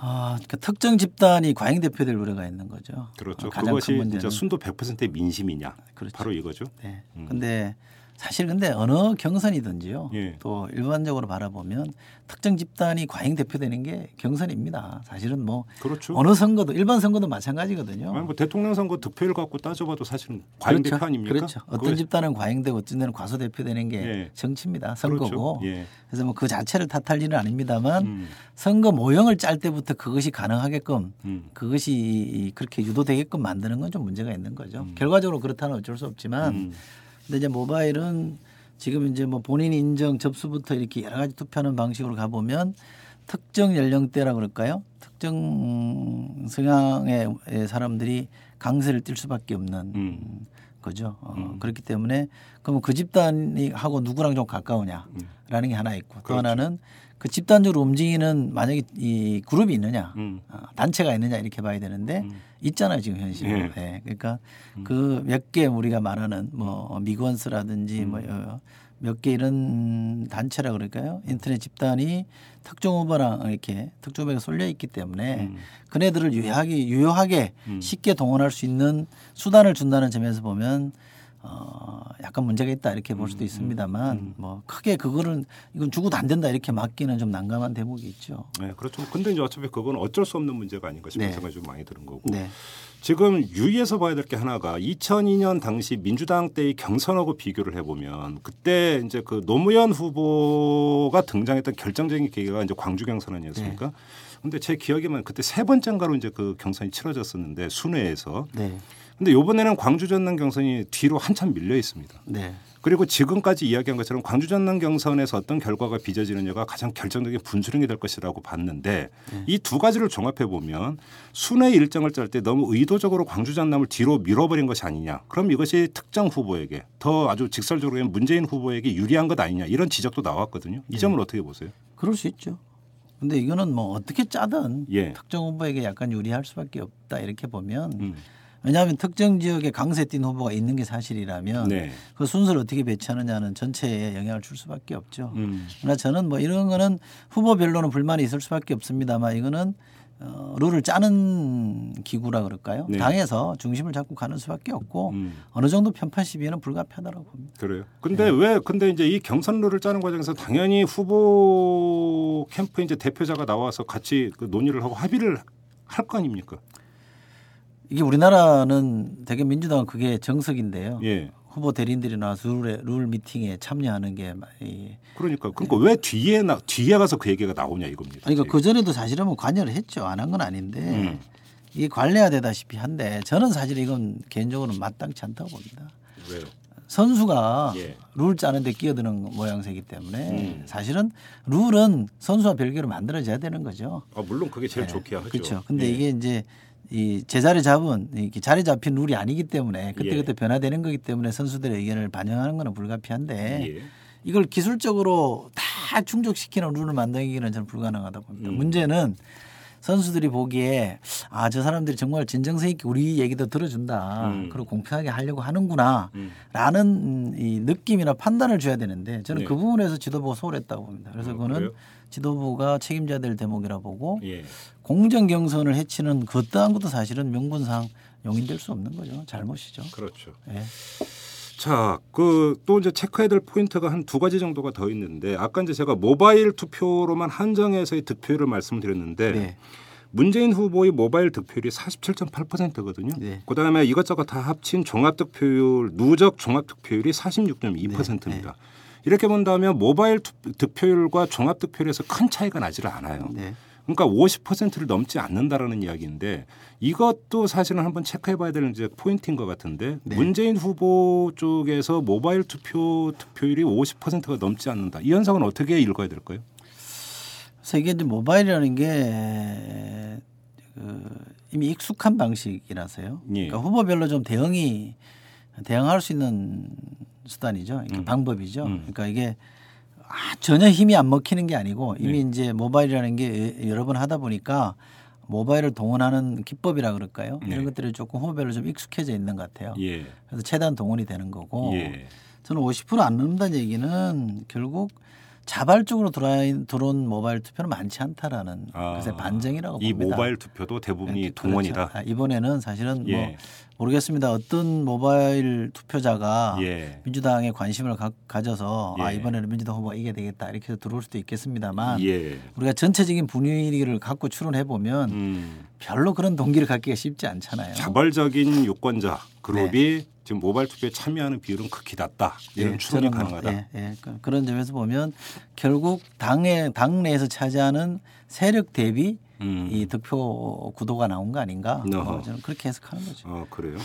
아, 그러니까 특정 집단이 과잉 대표될 우려가 있는 거죠.
그렇죠.
어, 가장
그것이
큰 문제는
진짜 순도 100%의 민심이냐?
그렇죠.
바로 이거죠.
네.
음.
근데 사실 근데 어느 경선이든지요.
예.
또 일반적으로 바라보면 특정 집단이 과잉 대표되는 게 경선입니다. 사실은 뭐
그렇죠.
어느 선거도 일반 선거도 마찬가지거든요.
아니 뭐 대통령 선거 득표율 갖고 따져봐도 사실은 과잉
그렇죠.
대표 아닙니까?
그렇죠. 어떤
그거-
집단은 과잉되고 어떤 데는 과소 대표되는 게
예.
정치입니다. 선거고.
그렇죠. 예.
그래서 뭐 그 자체를 탓할 일은 아닙니다만
음.
선거 모형을 짤 때부터 그것이 가능하게끔
음.
그것이 그렇게 유도되게끔 만드는 건 좀 문제가 있는 거죠. 결과적으로 그렇다는 어쩔 수 없지만
음.
근데 이제 모바일은 지금 이제 뭐 본인 인정 접수부터 이렇게 여러 가지 투표하는 방식으로 가보면 특정 연령대라 그럴까요? 특정 음, 성향의 사람들이 강세를 띨 수밖에 없는
음.
거죠. 어, 그렇기 때문에 그러면 그 집단이 하고 누구랑 좀 가까우냐라는 게 하나 있고 또
그렇죠.
하나는 그 집단적으로 움직이는 만약에 이 그룹이 있느냐
음.
어, 단체가 있느냐 이렇게 봐야 되는데 있잖아요 지금 현실로.
예.
예. 그러니까 그몇 개 우리가 말하는 뭐 미건스라든지
음.
뭐몇 개 이런 단체라 그럴까요? 인터넷 집단이 특정 후보랑 이렇게 특정 후보에 쏠려 있기 때문에
음.
그네들을 유효하게 유효하게 쉽게 동원할 수 있는 수단을 준다는 점에서 보면 어 약간 문제가 있다 이렇게 볼
음.
수도 있습니다만 뭐 크게 그거를 이건 죽어도 안 된다 이렇게 막기는 좀 난감한 대목이 있죠.
네, 그렇죠. 근데 이제 어차피 그건 어쩔 수 없는 문제가 아닌가 싶은
네.
생각이 좀 많이 드는 거고.
네.
지금 유의해서 봐야 될 게 하나가 2002년 당시 민주당 때의 경선하고 비교를 해보면 그때 이제 그 노무현 후보가 등장했던 결정적인 계기가 이제 광주 경선 아니었습니까?
네.
근데 제 기억에만 그때 세 번째인가로 이제 그 경선이 치러졌었는데 순회에서
네.
근데 이번에는 광주 전남 경선이 뒤로 한참 밀려 있습니다.
네.
그리고 지금까지 이야기한 것처럼 광주 전남 경선에서 어떤 결과가 빚어지느냐가 가장 결정적인 분수령이 될 것이라고 봤는데 이두 가지를 종합해 보면 순회 일정을 짤 때 너무 의도적으로 광주 전남을 뒤로 밀어버린 것이 아니냐. 그럼 이것이 특정 후보에게 더 아주 직설적으로 문재인 후보에게 유리한 것 아니냐 이런 지적도 나왔거든요. 이 점은 어떻게 보세요?
그럴 수 있죠. 근데 이거는 뭐 어떻게 짜든
예.
특정 후보에게 약간 유리할 수밖에 없다 이렇게 보면
음.
왜냐하면 특정 지역에 강세 띈 후보가 있는 게 사실이라면
네.
그 순서를 어떻게 배치하느냐는 전체에 영향을 줄 수밖에 없죠.
음.
그러나 저는 뭐 이런 거는 후보별로는 불만이 있을 수밖에 없습니다만 이거는 어, 룰을 짜는 기구라 그럴까요?
네.
당에서 중심을 잡고 가는 수밖에 없고
음.
어느 정도 편파 시비에는 불가피하다고 봅니다.
그래요. 근데
네.
왜 근데 이제 이 경선 룰을 짜는 과정에서 당연히 후보 캠프 이제 대표자가 나와서 같이 그 논의를 하고 합의를 할 거 아닙니까?
이게 우리나라는 되게 민주당은 그게 정석인데요.
예.
후보 대리인들이 나와서 룰에, 룰 미팅에 참여하는 게 이,
그러니까 그러니까 왜 뒤에 나 뒤에 가서 그 얘기가 나오냐 이겁니다.
그러니까 그 전에도 사실은 뭐 관여를 했죠. 안 한 건 아닌데
음.
이게 관례화되다시피 한데 저는 사실 이건 개인적으로 마땅치 않다고 봅니다.
왜요?
선수가
예.
룰 짜는데 끼어드는 모양새이기 때문에
음.
사실은 룰은 선수와 별개로 만들어져야 되는 거죠.
아 물론 그게 제일
네.
좋게 하죠.
그렇죠. 근데
예.
이게 이제 이 제자리 잡은 이렇게 자리 잡힌 룰이 아니기 때문에 그때그때
예.
변화되는 거기 때문에 선수들의 의견을 반영하는 거는 불가피한데
예.
이걸 기술적으로 다 충족시키는 룰을 만들기는 저는 불가능하다고 봅니다.
음.
문제는 선수들이 보기에 아 저 사람들이 정말 진정성 있게 우리 얘기도 들어준다.
음.
그리고 공평하게 하려고 하는구나.
음.
라는 이 느낌이나 판단을 줘야 되는데 저는
네.
그 부분에서 지도부가 소홀했다고 봅니다. 그래서
어,
그거는
그래요?
지도부가 책임져야 될 대목이라 보고
예.
공정 경선을 해치는 그 어떠한 것도 사실은 명분상 용인될 수 없는 거죠. 잘못이죠.
그렇죠.
예.
자, 그 또 이제 체크해야 될 포인트가 한 두 가지 정도가 더 있는데 아까 이제 제가 모바일 투표로만 한정해서의 득표율을 말씀드렸는데
네.
문재인 후보의 모바일 득표율이 47.8%거든요.
네.
그다음에 이것저것 다 합친 종합 득표율, 누적 종합 득표율이 46.2%입니다.
네,
이렇게 본다면 모바일 투- 득표율과 종합 득표율에서 큰 차이가 나지를 않아요.
네.
그러니까 50%를 넘지 않는다라는 이야기인데 이것도 사실은 한번 체크해봐야 되는 이제 포인트인 것 같은데
네.
문재인 후보 쪽에서 모바일 투표 득표율이 50%가 넘지 않는다. 이 현상은 어떻게 읽어야 될까요?
그래서 이게 이제 모바일이라는 게 그, 이미 익숙한 방식이라서요.
예.
그러니까 후보별로 좀 대응이 대응할 수 있는 수단이죠. 그러니까
음.
방법이죠.
음.
그러니까 이게 아, 전혀 힘이 안 먹히는 게 아니고 이미
네.
이제 모바일이라는 게 여러 번 하다 보니까 모바일을 동원하는 기법이라 그럴까요?
네.
이런 것들이 조금 후보별로 좀 익숙해져 있는 것 같아요.
예.
그래서 최대한 동원이 되는 거고
예.
저는 50%안 넘는다는 얘기는 결국 자발적으로 들어온, 들어온 모바일 투표는 많지 않다라는
아,
것의 반증이라고
이
봅니다.
모바일 투표도 대부분이
네,
동원이다.
그렇죠. 아, 이번에는 사실은 뭐
예.
모르겠습니다. 어떤 모바일 투표자가
예.
민주당에 관심을 가, 져서 아
예.
이번에는 민주당 후보가 이게 되겠다 이렇게 해서 들어올 수도 있겠습니다만
예.
우리가 전체적인 분위기를 갖고 추론해 보면
음.
별로 그런 동기를 갖기가 쉽지 않잖아요.
자발적인 유권자 그룹이 지금 모바일 투표에 참여하는 비율은 극히 낮다. 이런
예,
추론이 가능하다.
예, 예. 그- 그런 점에서 보면 결국 당의 당내에서 차지하는 세력 대비
음.
이 득표 구도가 나온 거 아닌가?
어허.
어, 저는 그렇게 해석하는 거죠.
어 그래요.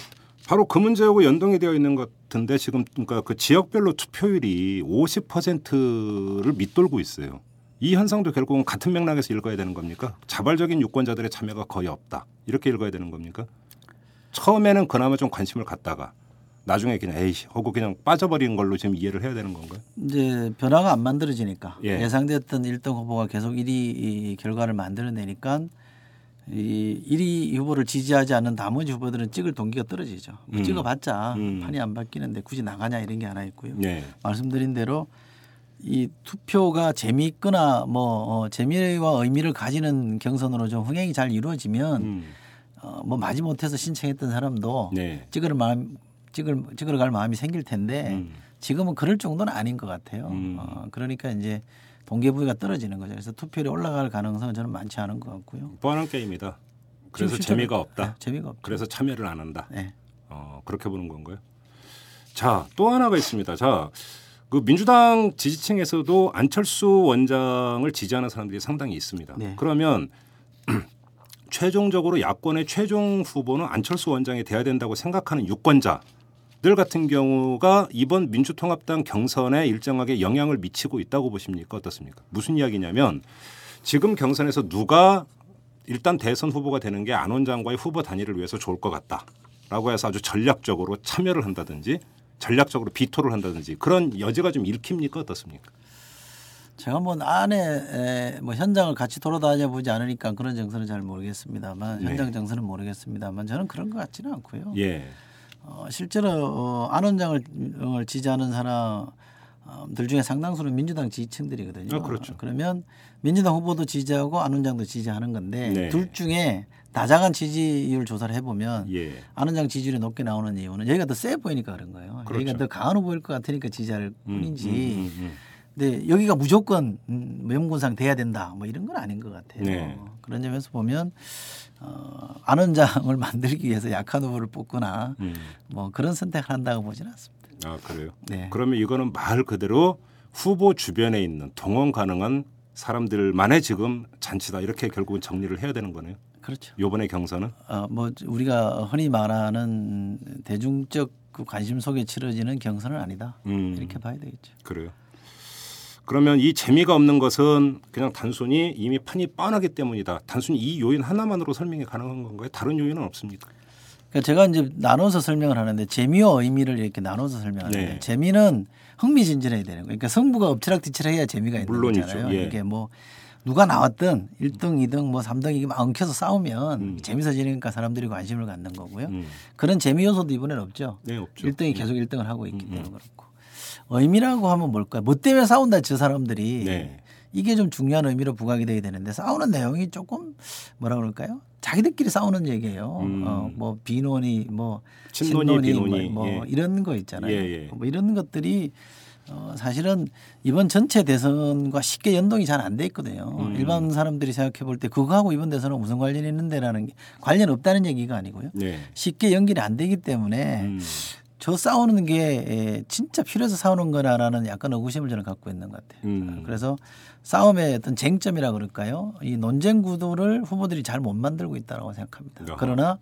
바로 그 문제하고 연동이 되어 있는 것 같은데 지금 그러니까 그 지역별로 투표율이 50%를 밑돌고 있어요. 이 현상도 결국은 같은 맥락에서 읽어야 되는 겁니까? 자발적인 유권자들의 참여가 거의 없다. 이렇게 읽어야 되는 겁니까? 처음에는 그나마 좀 관심을 갖다가 나중에 그냥 에이씨 하고 그냥 빠져버리는 걸로 지금 이해를 해야 되는 건가요?
이제 변화가 안 만들어지니까
예.
예. 상됐던 1등 후보가 계속 1위 이 결과를 만들어내니까 이 1위 후보를 지지하지 않는 나머지 후보들은 찍을 동기가 떨어지죠. 뭐
음.
찍어봤자
음.
판이 안 바뀌는데 굳이 나가냐 이런 게 하나 있고요.
네.
말씀드린 대로 이 투표가 재미있거나 뭐 어, 재미와 의미를 가지는 경선으로 좀 흥행이 잘 이루어지면
음.
어, 뭐 마지 못해서 신청했던 사람도
네.
찍으러 마음 찍을 찍으러 갈 마음이 생길 텐데
음.
지금은 그럴 정도는 아닌 것 같아요.
음.
어, 그러니까 이제 동기부여가 떨어지는 거죠. 그래서 투표율이 올라갈 가능성은 저는 많지 않은 것 같고요.
뻔한 게임이다. 그래서 재미가 없다.
네, 재미가 없죠.
그래서 참여를 안 한다.
네.
어, 그렇게 보는 건가요? 자, 또 하나가 있습니다. 자, 그 민주당 지지층에서도 안철수 원장을 지지하는 사람들이 상당히 있습니다.
네.
그러면 최종적으로 야권의 최종 후보는 안철수 원장이 돼야 된다고 생각하는 유권자 들 같은 경우가 이번 민주통합당 경선에 일정하게 영향을 미치고 있다고 보십니까? 어떻습니까? 무슨 이야기냐면 지금 경선에서 누가 일단 대선 후보가 되는 게 안 원장과의 후보 단일을 위해서 좋을 것 같다라고 해서 아주 전략적으로 참여를 한다든지 전략적으로 비토를 한다든지 그런 여지가 좀 읽힙니까 어떻습니까?
제가 뭐 안에 에, 뭐 현장을 같이 돌아다녀 보지 않으니까 그런 정서는 잘 모르겠습니다만
네.
현장 정서는 모르겠습니다만 저는 그런 것 같지는 않고요.
예.
어, 실제로 어, 안 원장을 어, 지지하는 사람들 중에 상당수는 민주당 지지층들이거든요.
아, 그렇죠.
그러면 민주당 후보도 지지하고 안 원장도 지지하는 건데
네.
둘 중에 다자간 지지율 조사를 해보면
예.
안 원장 지지율이 높게 나오는 이유는 여기가 더 세 보이니까 그런 거예요.
그렇죠.
여기가 더 강한 후보일 것 같으니까 지지할
음,
뿐이지.
음, 음, 음.
근데 여기가 무조건 음, 명분상 돼야 된다 뭐 이런 건 아닌 것 같아요.
네.
그런 점에서 보면 어, 안 원장을 만들기 위해서 약한 후보를 뽑거나
음.
뭐 그런 선택을 한다고 보지는 않습니다.
아 그래요.
네.
그러면 이거는 말 그대로 후보 주변에 있는 동원 가능한 사람들만의 지금 잔치다 이렇게 결국은 정리를 해야 되는 거네요.
그렇죠.
요번에 경선은
어, 뭐 우리가 흔히 말하는 대중적 그 관심 속에 치러지는 경선은 아니다.
음.
이렇게 봐야 되겠죠.
그래요. 그러면 이 재미가 없는 것은 그냥 단순히 이미 판이 뻔하기 때문이다. 단순히 이 요인 하나만으로 설명이 가능한 건가요? 다른 요인은 없습니까?
그러니까 제가 이제 나눠서 설명을 하는데 재미와 의미를 이렇게 나눠서 설명하는데
네.
재미는 흥미진진해야 되는 거예요. 그러니까 성부가 엎치락뒤치락 해야 재미가 있는
물론이죠.
거잖아요.
예.
이게 뭐 누가 나왔든 1등, 2등, 뭐 3등 이게 막 엉켜서 싸우면
음.
재밌어지니까 사람들이 관심을 갖는 거고요.
음.
그런 재미 요소도 이번엔 없죠.
네, 없죠.
1등이
음.
계속 1등을 하고 있기 때문에 그렇고. 의미라고 하면 뭘까요? 뭐 때문에 싸운다 저 사람들이
네.
이게 좀 중요한 의미로 부각이 돼야 되는데 싸우는 내용이 조금 뭐라 그럴까요? 자기들끼리 싸우는 얘기예요.
음.
어, 뭐 비논이 뭐
친논이,
친논이
비논이,
뭐, 뭐
예.
이런 거 있잖아요.
예, 예.
뭐 이런 것들이 어, 사실은 이번 전체 대선과 쉽게 연동이 잘 안 돼 있거든요.
음.
일반 사람들이 생각해 볼 때 그거하고 이번 대선은 무슨 관련이 있는데라는 게 관련 없다는 얘기가 아니고요.
네.
쉽게 연결이 안 되기 때문에
음.
저 싸우는 게 에, 진짜 필요해서 싸우는 거나라는 약간 의구심을 저는 갖고 있는 것 같아요.
음.
그래서 싸움의 어떤 쟁점이라 그럴까요? 이 논쟁 구도를 후보들이 잘 못 만들고 있다고 생각합니다.
아하.
그러나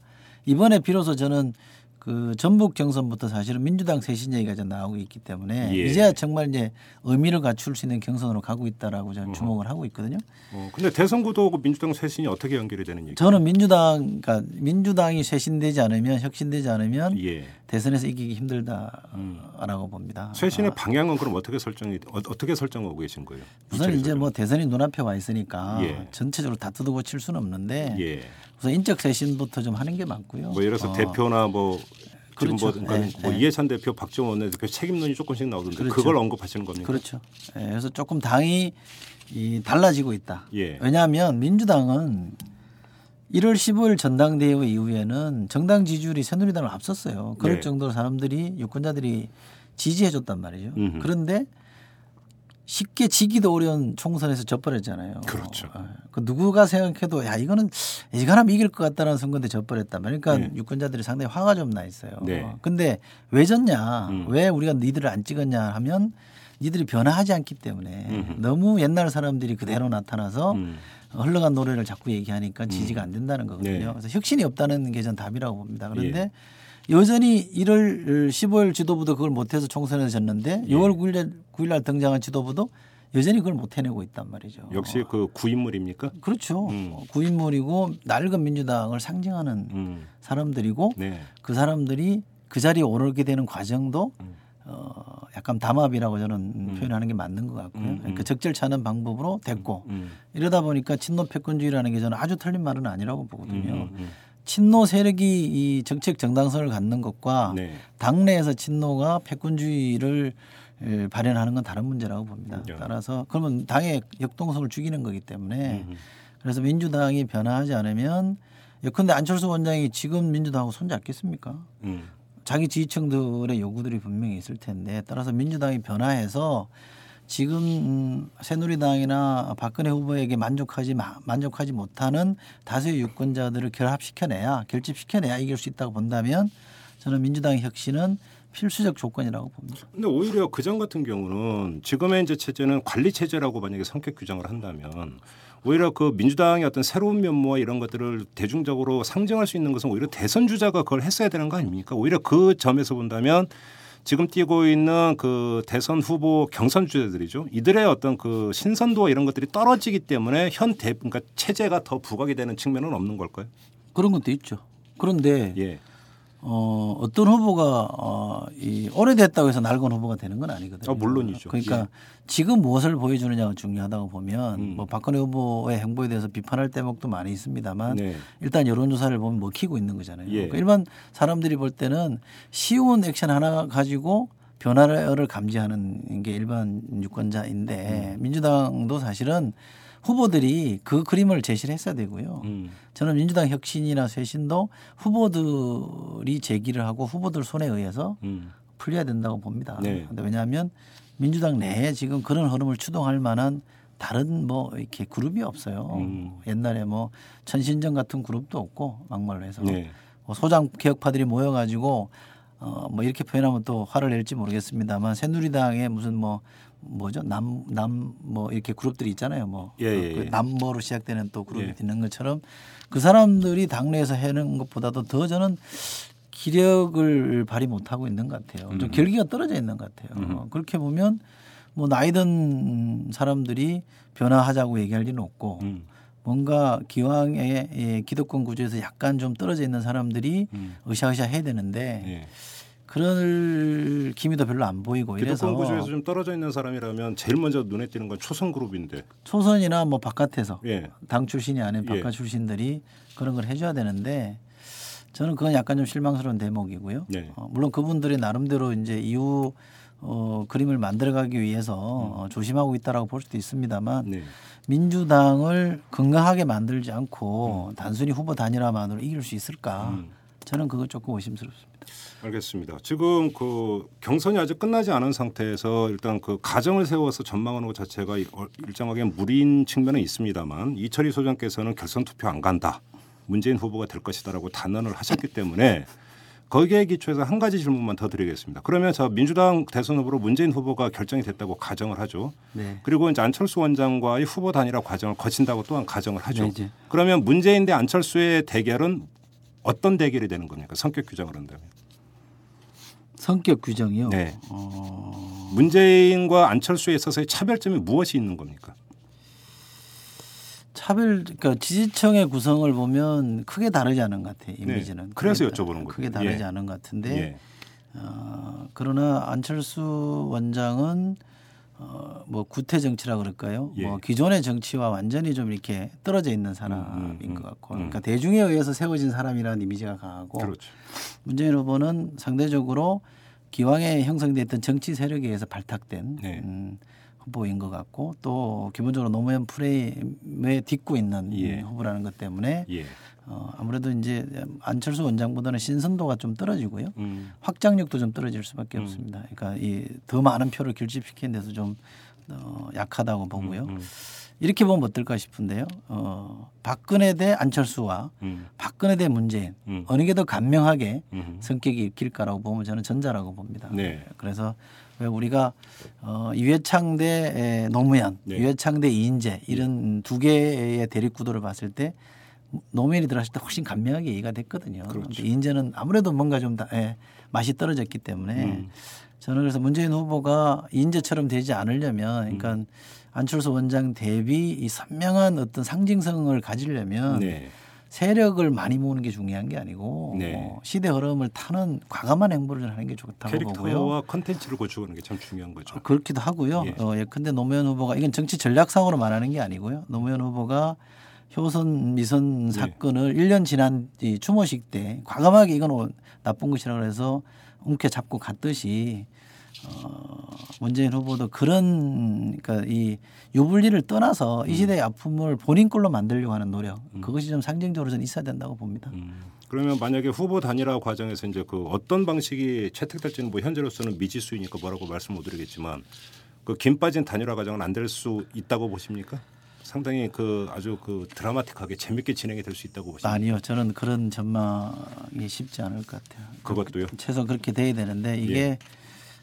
이번에 비로소 저는 그 전북 경선부터 사실은 민주당 쇄신 얘기가 좀 나오고 있기 때문에
예.
이제야 정말 이제 의미를 갖출 수 있는 경선으로 가고 있다라고 저는 주목을 하고 있거든요.
어, 근데 대선 구도하고 민주당 쇄신이 어떻게 연결이 되는 얘기?
저는 민주당, 그러니까 민주당이 쇄신되지 않으면 혁신되지 않으면
예.
대선에서 이기기 힘들다라고 봅니다.
쇄신의
아,
방향은 그럼 어떻게 설정이 어, 어떻게 설정하고 계신 거예요?
우선 이제 뭐 대선이 눈앞에 와 있으니까
예.
전체적으로 다 뜯고 칠 수는 없는데
예.
우선 인적 쇄신부터 좀 하는 게 맞고요.
뭐 예를 들어서
어,
대표나 뭐 지금
그렇죠.
뭐, 그러니까
네,
뭐
네.
이해찬 대표, 박정원 원내대표 책임론이 조금씩 나오던데 그
그렇죠.
걸 언급하시는 겁니까?
그렇죠. 예, 그래서 조금 당이 이 달라지고 있다.
예.
왜냐하면 민주당은 1월 15일 전당대회 이후에는 정당 지지율이 새누리당을 앞섰어요. 그럴
네.
정도로 사람들이 유권자들이 지지해줬단 말이죠.
음흠.
그런데 쉽게 지기도 어려운 총선에서 져버렸잖아요.
그렇죠.
어, 그 누구가 생각해도 야 이거는 이거라면 이길 것 같다는 선거인데 져버렸단 말이에요. 그러니까
네.
유권자들이 상당히 화가 좀 나 있어요.
네.
근데 왜 졌냐?
음.
왜 우리가 니들을 안 찍었냐 하면 니들이 변화하지 않기 때문에
음흠.
너무 옛날 사람들이 그대로 나타나서
음.
흘러간 노래를 자꾸 얘기하니까 지지가 안 된다는 거거든요.
네.
그래서 혁신이 없다는 게 전 답이라고 봅니다. 그런데
예.
여전히 1월 15일 지도부도 그걸 못해서 총선에서 졌는데
예.
6월 9일, 9일 날 등장한 지도부도 여전히 그걸 못 해내고 있단 말이죠.
역시 그 구인물입니까?
그렇죠.
음.
구인물이고 낡은 민주당을 상징하는
음.
사람들이고
네.
그 사람들이 그 자리에 오르게 되는 과정도
음.
어, 약간 담합이라고 저는 표현하는 게 맞는 것 같고요.
음, 음.
그러니까 적절치 않은 방법으로 됐고
음.
이러다 보니까 친노 패권주의라는 게 저는 아주 틀린 말은 아니라고 보거든요. 친노 세력이 이 정책 정당성을 갖는 것과
음. 네.
당내에서 친노가 패권주의를 에, 발현하는 건 다른 문제라고 봅니다.
야.
따라서 그러면 당의 역동성을 죽이는 거기 때문에
음.
그래서 민주당이 변화하지 않으면 예컨대 안철수 원장이 지금 민주당하고 손잡겠습니까?
음.
자기 지지층들의 요구들이 분명히 있을 텐데 따라서 민주당이 변화해서 지금 음, 새누리당이나 박근혜 후보에게 만족하지 마- 만족하지 못하는 다수의 유권자들을 결합시켜내야 결집시켜내야 이길 수 있다고 본다면 저는 민주당의 혁신은 필수적 조건이라고 봅니다.
근데 오히려 그전 같은 경우는 지금의 이제 체제는 관리 체제라고 만약에 성격 규정을 한다면 오히려 그 민주당의 어떤 새로운 면모와 이런 것들을 대중적으로 상징할 수 있는 것은 오히려 대선 주자가 그걸 했어야 되는 거 아닙니까? 오히려 그 점에서 본다면 지금 뛰고 있는 그 대선 후보 경선 주자들이죠. 이들의 어떤 그 신선도와 이런 것들이 떨어지기 때문에 현 대, 그러니까 체제가 더 부각이 되는 측면은 없는 걸까요?
그런 것도 있죠. 그런데
예.
어, 어떤 후보가 어, 이 오래됐다고 해서 낡은 후보가 되는 건 아니거든요.
아, 물론이죠.
그러니까
예.
지금 무엇을 보여주느냐가 중요하다고 보면
음.
뭐 박근혜 후보의 행보에 대해서 비판할 대목도 많이 있습니다만
네.
일단 여론조사를 보면 먹히고 있는 거잖아요.
예.
그러니까 일반 사람들이 볼 때는 쉬운 액션 하나 가지고 변화를 감지하는 게 일반 유권자인데
음.
민주당도 사실은 후보들이 그 그림을 제시를 했어야 되고요.
음.
저는 민주당 혁신이나 쇄신도 후보들이 제기를 하고 후보들 손에 의해서
음.
풀려야 된다고 봅니다.
네.
근데 왜냐하면 민주당 내에 지금 그런 흐름을 추동할 만한 다른 뭐 이렇게 그룹이 없어요.
음.
옛날에 뭐 천신정 같은 그룹도 없고 막말로 해서
네.
뭐 소장 개혁파들이 모여가지고 어뭐 이렇게 표현하면 또 화를 낼지 모르겠습니다만 새누리당의 무슨 뭐 뭐죠 남 남 뭐 이렇게 그룹들이 있잖아요 뭐
예, 예,
그
예.
남모로 시작되는 또 그룹이
예.
있는 것처럼 그 사람들이 당내에서 해는 것보다도 더 저는 기력을 발휘 못 하고 있는 것 같아요. 좀
음.
결기가 떨어져 있는 것 같아요. 어, 그렇게 보면 뭐 나이든 사람들이 변화하자고 얘기할 리는 없고
음.
뭔가 기왕의 예, 기득권 구조에서 약간 좀 떨어져 있는 사람들이
음.
으쌰으쌰 해야 되는데
예.
그럴 기미도 별로 안 보이고 이래서
기득권 구조에서 좀 떨어져 있는 사람이라면 제일 먼저 눈에 띄는 건 초선 그룹인데.
초선이나 뭐 바깥에서
예.
당 출신이 아닌 바깥
예.
출신들이 그런 걸 해줘야 되는데 저는 그건 약간 좀 실망스러운 대목이고요.
네.
어, 물론 그분들이 나름대로 이제 이후 어, 그림을 만들어가기 위해서 어, 조심하고 있다라고 볼 수도 있습니다만
네.
민주당을 건강하게 만들지 않고 단순히 후보 단일화만으로 이길 수 있을까?
음.
저는 그거 조금 의심스럽습니다.
알겠습니다. 지금 그 경선이 아직 끝나지 않은 상태에서 일단 그 가정을 세워서 전망하는 것 자체가 이- 어, 일정하게 무리인 측면은 있습니다만 이철희 소장께서는 결선 투표 안 간다. 문재인 후보가 될 것이다라고 단언을 하셨기 때문에 거기에 기초해서 한 가지 질문만 더 드리겠습니다. 그러면 저 민주당 대선 후보로 문재인 후보가 결정이 됐다고 가정을 하죠.
네.
그리고 이제 안철수 원장과의 후보 단일화 과정을 거친다고 또한 가정을 하죠.
네.
그러면 문재인 대 안철수의 대결은 어떤 대결이 되는 겁니까? 성격 규정을 한다면.
성격 규정이요.
네.
어,
문재인과 안철수에 있어서의 차별점이 무엇이 있는 겁니까?
차별 그러니까 지지층의 구성을 보면 크게 다르지 않은 것 같아요. 이미지는.
네. 그래서
크게 다-
여쭤보는 거예요.
크게 다르지
예.
않은 것 같은데
예.
어, 그러나 안철수 원장은 어, 뭐 구태 정치라 그럴까요?
예.
뭐 기존의 정치와 완전히 좀 이렇게 떨어져 있는 사람인
음, 음,
것 같고,
음.
그러니까 대중에 의해서 세워진 사람이라는 이미지가 강하고,
그렇죠.
문재인 후보는 상대적으로 기왕에 형성됐던 정치 세력에 의해서 발탁된
네.
음, 후보인 것 같고 또 기본적으로 노무현 프레임에 딛고 있는
예.
후보라는 것 때문에
예.
어, 아무래도 이제 안철수 원장보다는 신선도가 좀 떨어지고요.
음.
확장력도 좀 떨어질 수밖에 없습니다. 그러니까 이 더 많은 표를 결집시키는 데서 좀 어, 약하다고 보고요.
음.
이렇게 보면 어떨까 싶은데요. 어, 박근혜 대 안철수와
음.
박근혜 대 문재인
음.
어느 게 더 간명하게
음.
성격이 익힐까라고 보면 저는 전자라고 봅니다.
네.
그래서 왜 우리가 어, 이회창 대 에, 노무현,
네.
이회창 대 이인재 이런 두 개의 대립 구도를 봤을 때 노무현이 들어갔을 때 훨씬 간명하게 이해가 됐거든요.
그렇죠.
이인재는 아무래도 뭔가 좀 다, 예, 맛이 떨어졌기 때문에
음.
저는 그래서 문재인 후보가 이인재처럼 되지 않으려면 그러니까
음.
안철수 원장 대비 이 선명한 어떤 상징성을 가지려면
네.
세력을 많이 모으는 게 중요한 게 아니고
네.
어, 시대 흐름을 타는 과감한 행보를 하는 게 좋다고 보고요.
캐릭터와 컨텐츠를 고추하는 게 참 중요한 거죠.
그렇기도 하고요.
예.
어, 예. 근데 노무현 후보가 이건 정치 전략상으로 말하는 게 아니고요. 노무현 후보가 효선 미선
네.
사건을 1년 지난 이 추모식 때 과감하게 이건 나쁜 것이라 그래서 움켜 잡고 갔듯이 어, 문재인 후보도 그런 그러니까 이 유불리를 떠나서 이 시대의 아픔을 본인 걸로 만들려고 하는 노력 그것이 좀 상징적으로 는 있어야 된다고 봅니다.
음. 그러면 만약에 후보 단일화 과정에서 이제 그 어떤 방식이 채택될지는 뭐 현재로서는 미지수이니까 뭐라고 말씀 못 드리겠지만 그김 빠진 단일화 과정은 안 될 수 있다고 보십니까? 상당히 그 아주 그 드라마틱하게 재밌게 진행이 될 수 있다고 보십니까?
아니요, 저는 그런 전망이 쉽지 않을 것 같아요.
그것도요?
최소 그렇게 돼야 되는데 이게
예.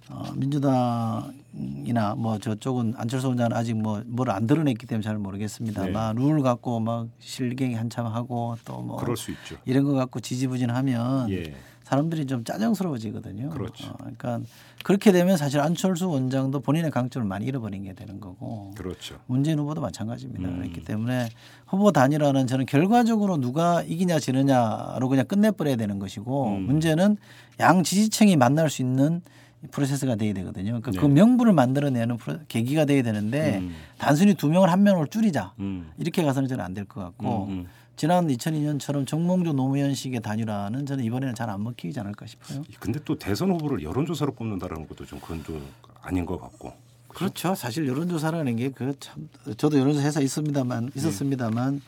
어, 민주당이나 뭐 저쪽은 안철수 원장은 아직 뭐 뭘 안 드러냈기 때문에 잘 모르겠습니다만 룰 갖고 막 실갱이 한참 하고 또뭐
네. 그럴 수 있죠.
이런 거 갖고 지지부진하면
예.
사람들이 좀 짜증스러워지거든요.
그렇죠.
어, 그러니까 그렇게 되면 사실 안철수 원장도 본인의 강점을 많이 잃어버린 게 되는 거고
그렇죠.
문재인 후보도 마찬가지입니다.
음.
그렇기 때문에 후보 단일화는 저는 결과적으로 누가 이기냐 지느냐로 그냥 끝내버려야 되는 것이고
음.
문제는 양 지지층이 만날 수 있는 프로세스가 돼야 되거든요. 그러니까 그
네.
명분을 만들어내는 계기가 돼야 되는데
음.
단순히 두 명을 한 명으로 줄이자
음.
이렇게 가서는 저는 안 될 것 같고
음, 음.
지난 2002년처럼 정몽주 노무현식의 단일화는 저는 이번에는 잘 안 먹히지 않을까 싶어요.
근데 또 대선 후보를 여론조사로 뽑는다라는 것도 좀 그건 좀 아닌 것 같고.
그렇죠. 사실 여론조사라는 게 그 참 저도 여론조사 회사 있습니다만 있었습니다만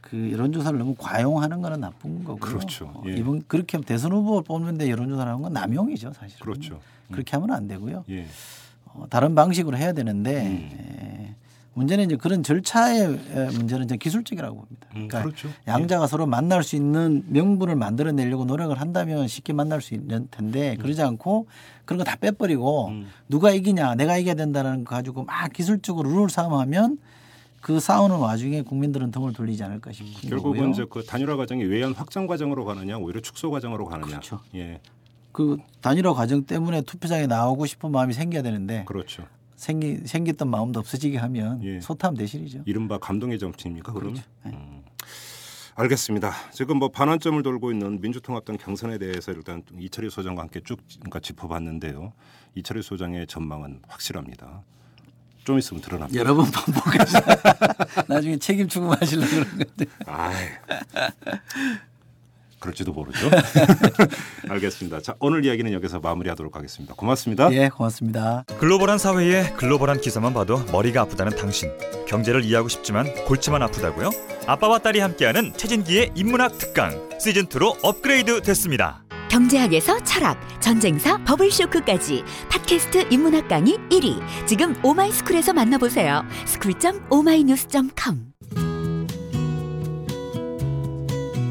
그 여론조사를 너무 과용하는 거는 나쁜 거고요.
그렇죠.
어,
예.
이번 그렇게 하면 대선 후보 뽑는데 여론조사를 하는 건 남용이죠, 사실.
그렇죠.
그렇게 하면 안 되고요.
예.
어, 다른 방식으로 해야 되는데
음.
에, 문제는 이제 그런 절차의 에, 문제는 좀 기술적이라고 봅니다.
음,
그러니까
그렇죠.
양자가 서로 만날 수 있는 명분을 만들어내려고 노력을 한다면 쉽게 만날 수 있는 텐데 그러지 않고 그런 거 다 빼버리고
음.
누가 이기냐 내가 이겨야 된다는 거 가지고 막 기술적으로 룰 싸움하면 그 싸우는 와중에 국민들은 등을 돌리지 않을까 싶은
결국은
거고요.
이제 그 단일화 과정이 외연 확장 과정으로 가느냐 오히려 축소 과정으로 가느냐.
그렇죠.
예.
그 단일화 과정 때문에 투표장에 나오고 싶은 마음이 생겨야 되는데
그렇죠.
생기 생겼던 마음도 없어지게 하면
예.
소탐 대실이죠.
이른바 감동의 정치입니까?
그렇죠. 네.
음. 알겠습니다. 지금 뭐 반환점을 돌고 있는 민주통합당 경선에 대해서 일단 이철희 소장과 함께 쭉 그러니까 짚어봤는데요. 이철희 소장의 전망은 확실합니다. 좀 있으면 드러납니다.
여러 번 반복하시 나중에 책임 추궁하시려고 그런 건데.
아, 그럴지도 모르죠. 알겠습니다. 자 오늘 이야기는 여기서 마무리하도록 하겠습니다. 고맙습니다.
예, 고맙습니다.
글로벌한 사회에 글로벌한 기사만 봐도 머리가 아프다는 당신. 경제를 이해하고 싶지만 골치만 아프다고요? 아빠와 딸이 함께하는 최진기의 인문학 특강 시즌 2로 업그레이드 됐습니다.
경제학에서 철학, 전쟁사, 버블쇼크까지 팟캐스트 인문학 강의 1위. 지금 오마이스쿨에서 만나보세요. school.oma이뉴스.com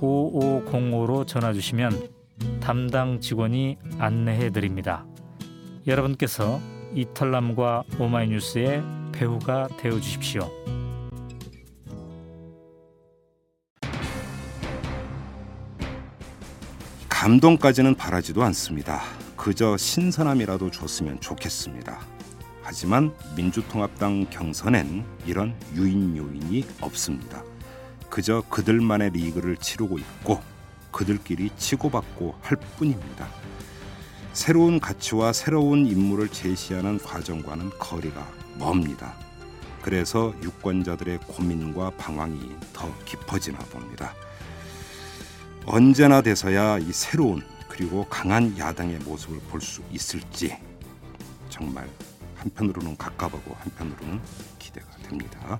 733-5505로 전화 주시면 담당 직원이 안내해 드립니다. 여러분께서 이털남과 오마이뉴스의 배우가 되어 주십시오.
감동까지는 바라지도 않습니다. 그저 신선함이라도 줬으면 좋겠습니다. 하지만 민주통합당 경선엔 이런 유인 요인이 없습니다. 그저 그들만의 리그를 치르고 있고 그들끼리 치고받고 할 뿐입니다. 새로운 가치와 새로운 인물을 제시하는 과정과는 거리가 멉니다. 그래서 유권자들의 고민과 방황이 더 깊어지나 봅니다. 언제나 돼서야 이 새로운 그리고 강한 야당의 모습을 볼 수 있을지 정말 한편으로는 가깝고 한편으로는 기대가 됩니다.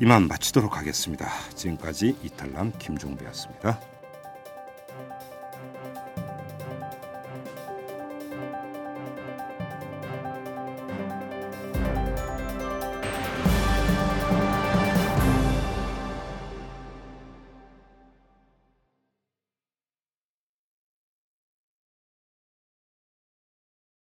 이만 마치도록 하겠습니다. 지금까지 이탈남 김종배였습니다.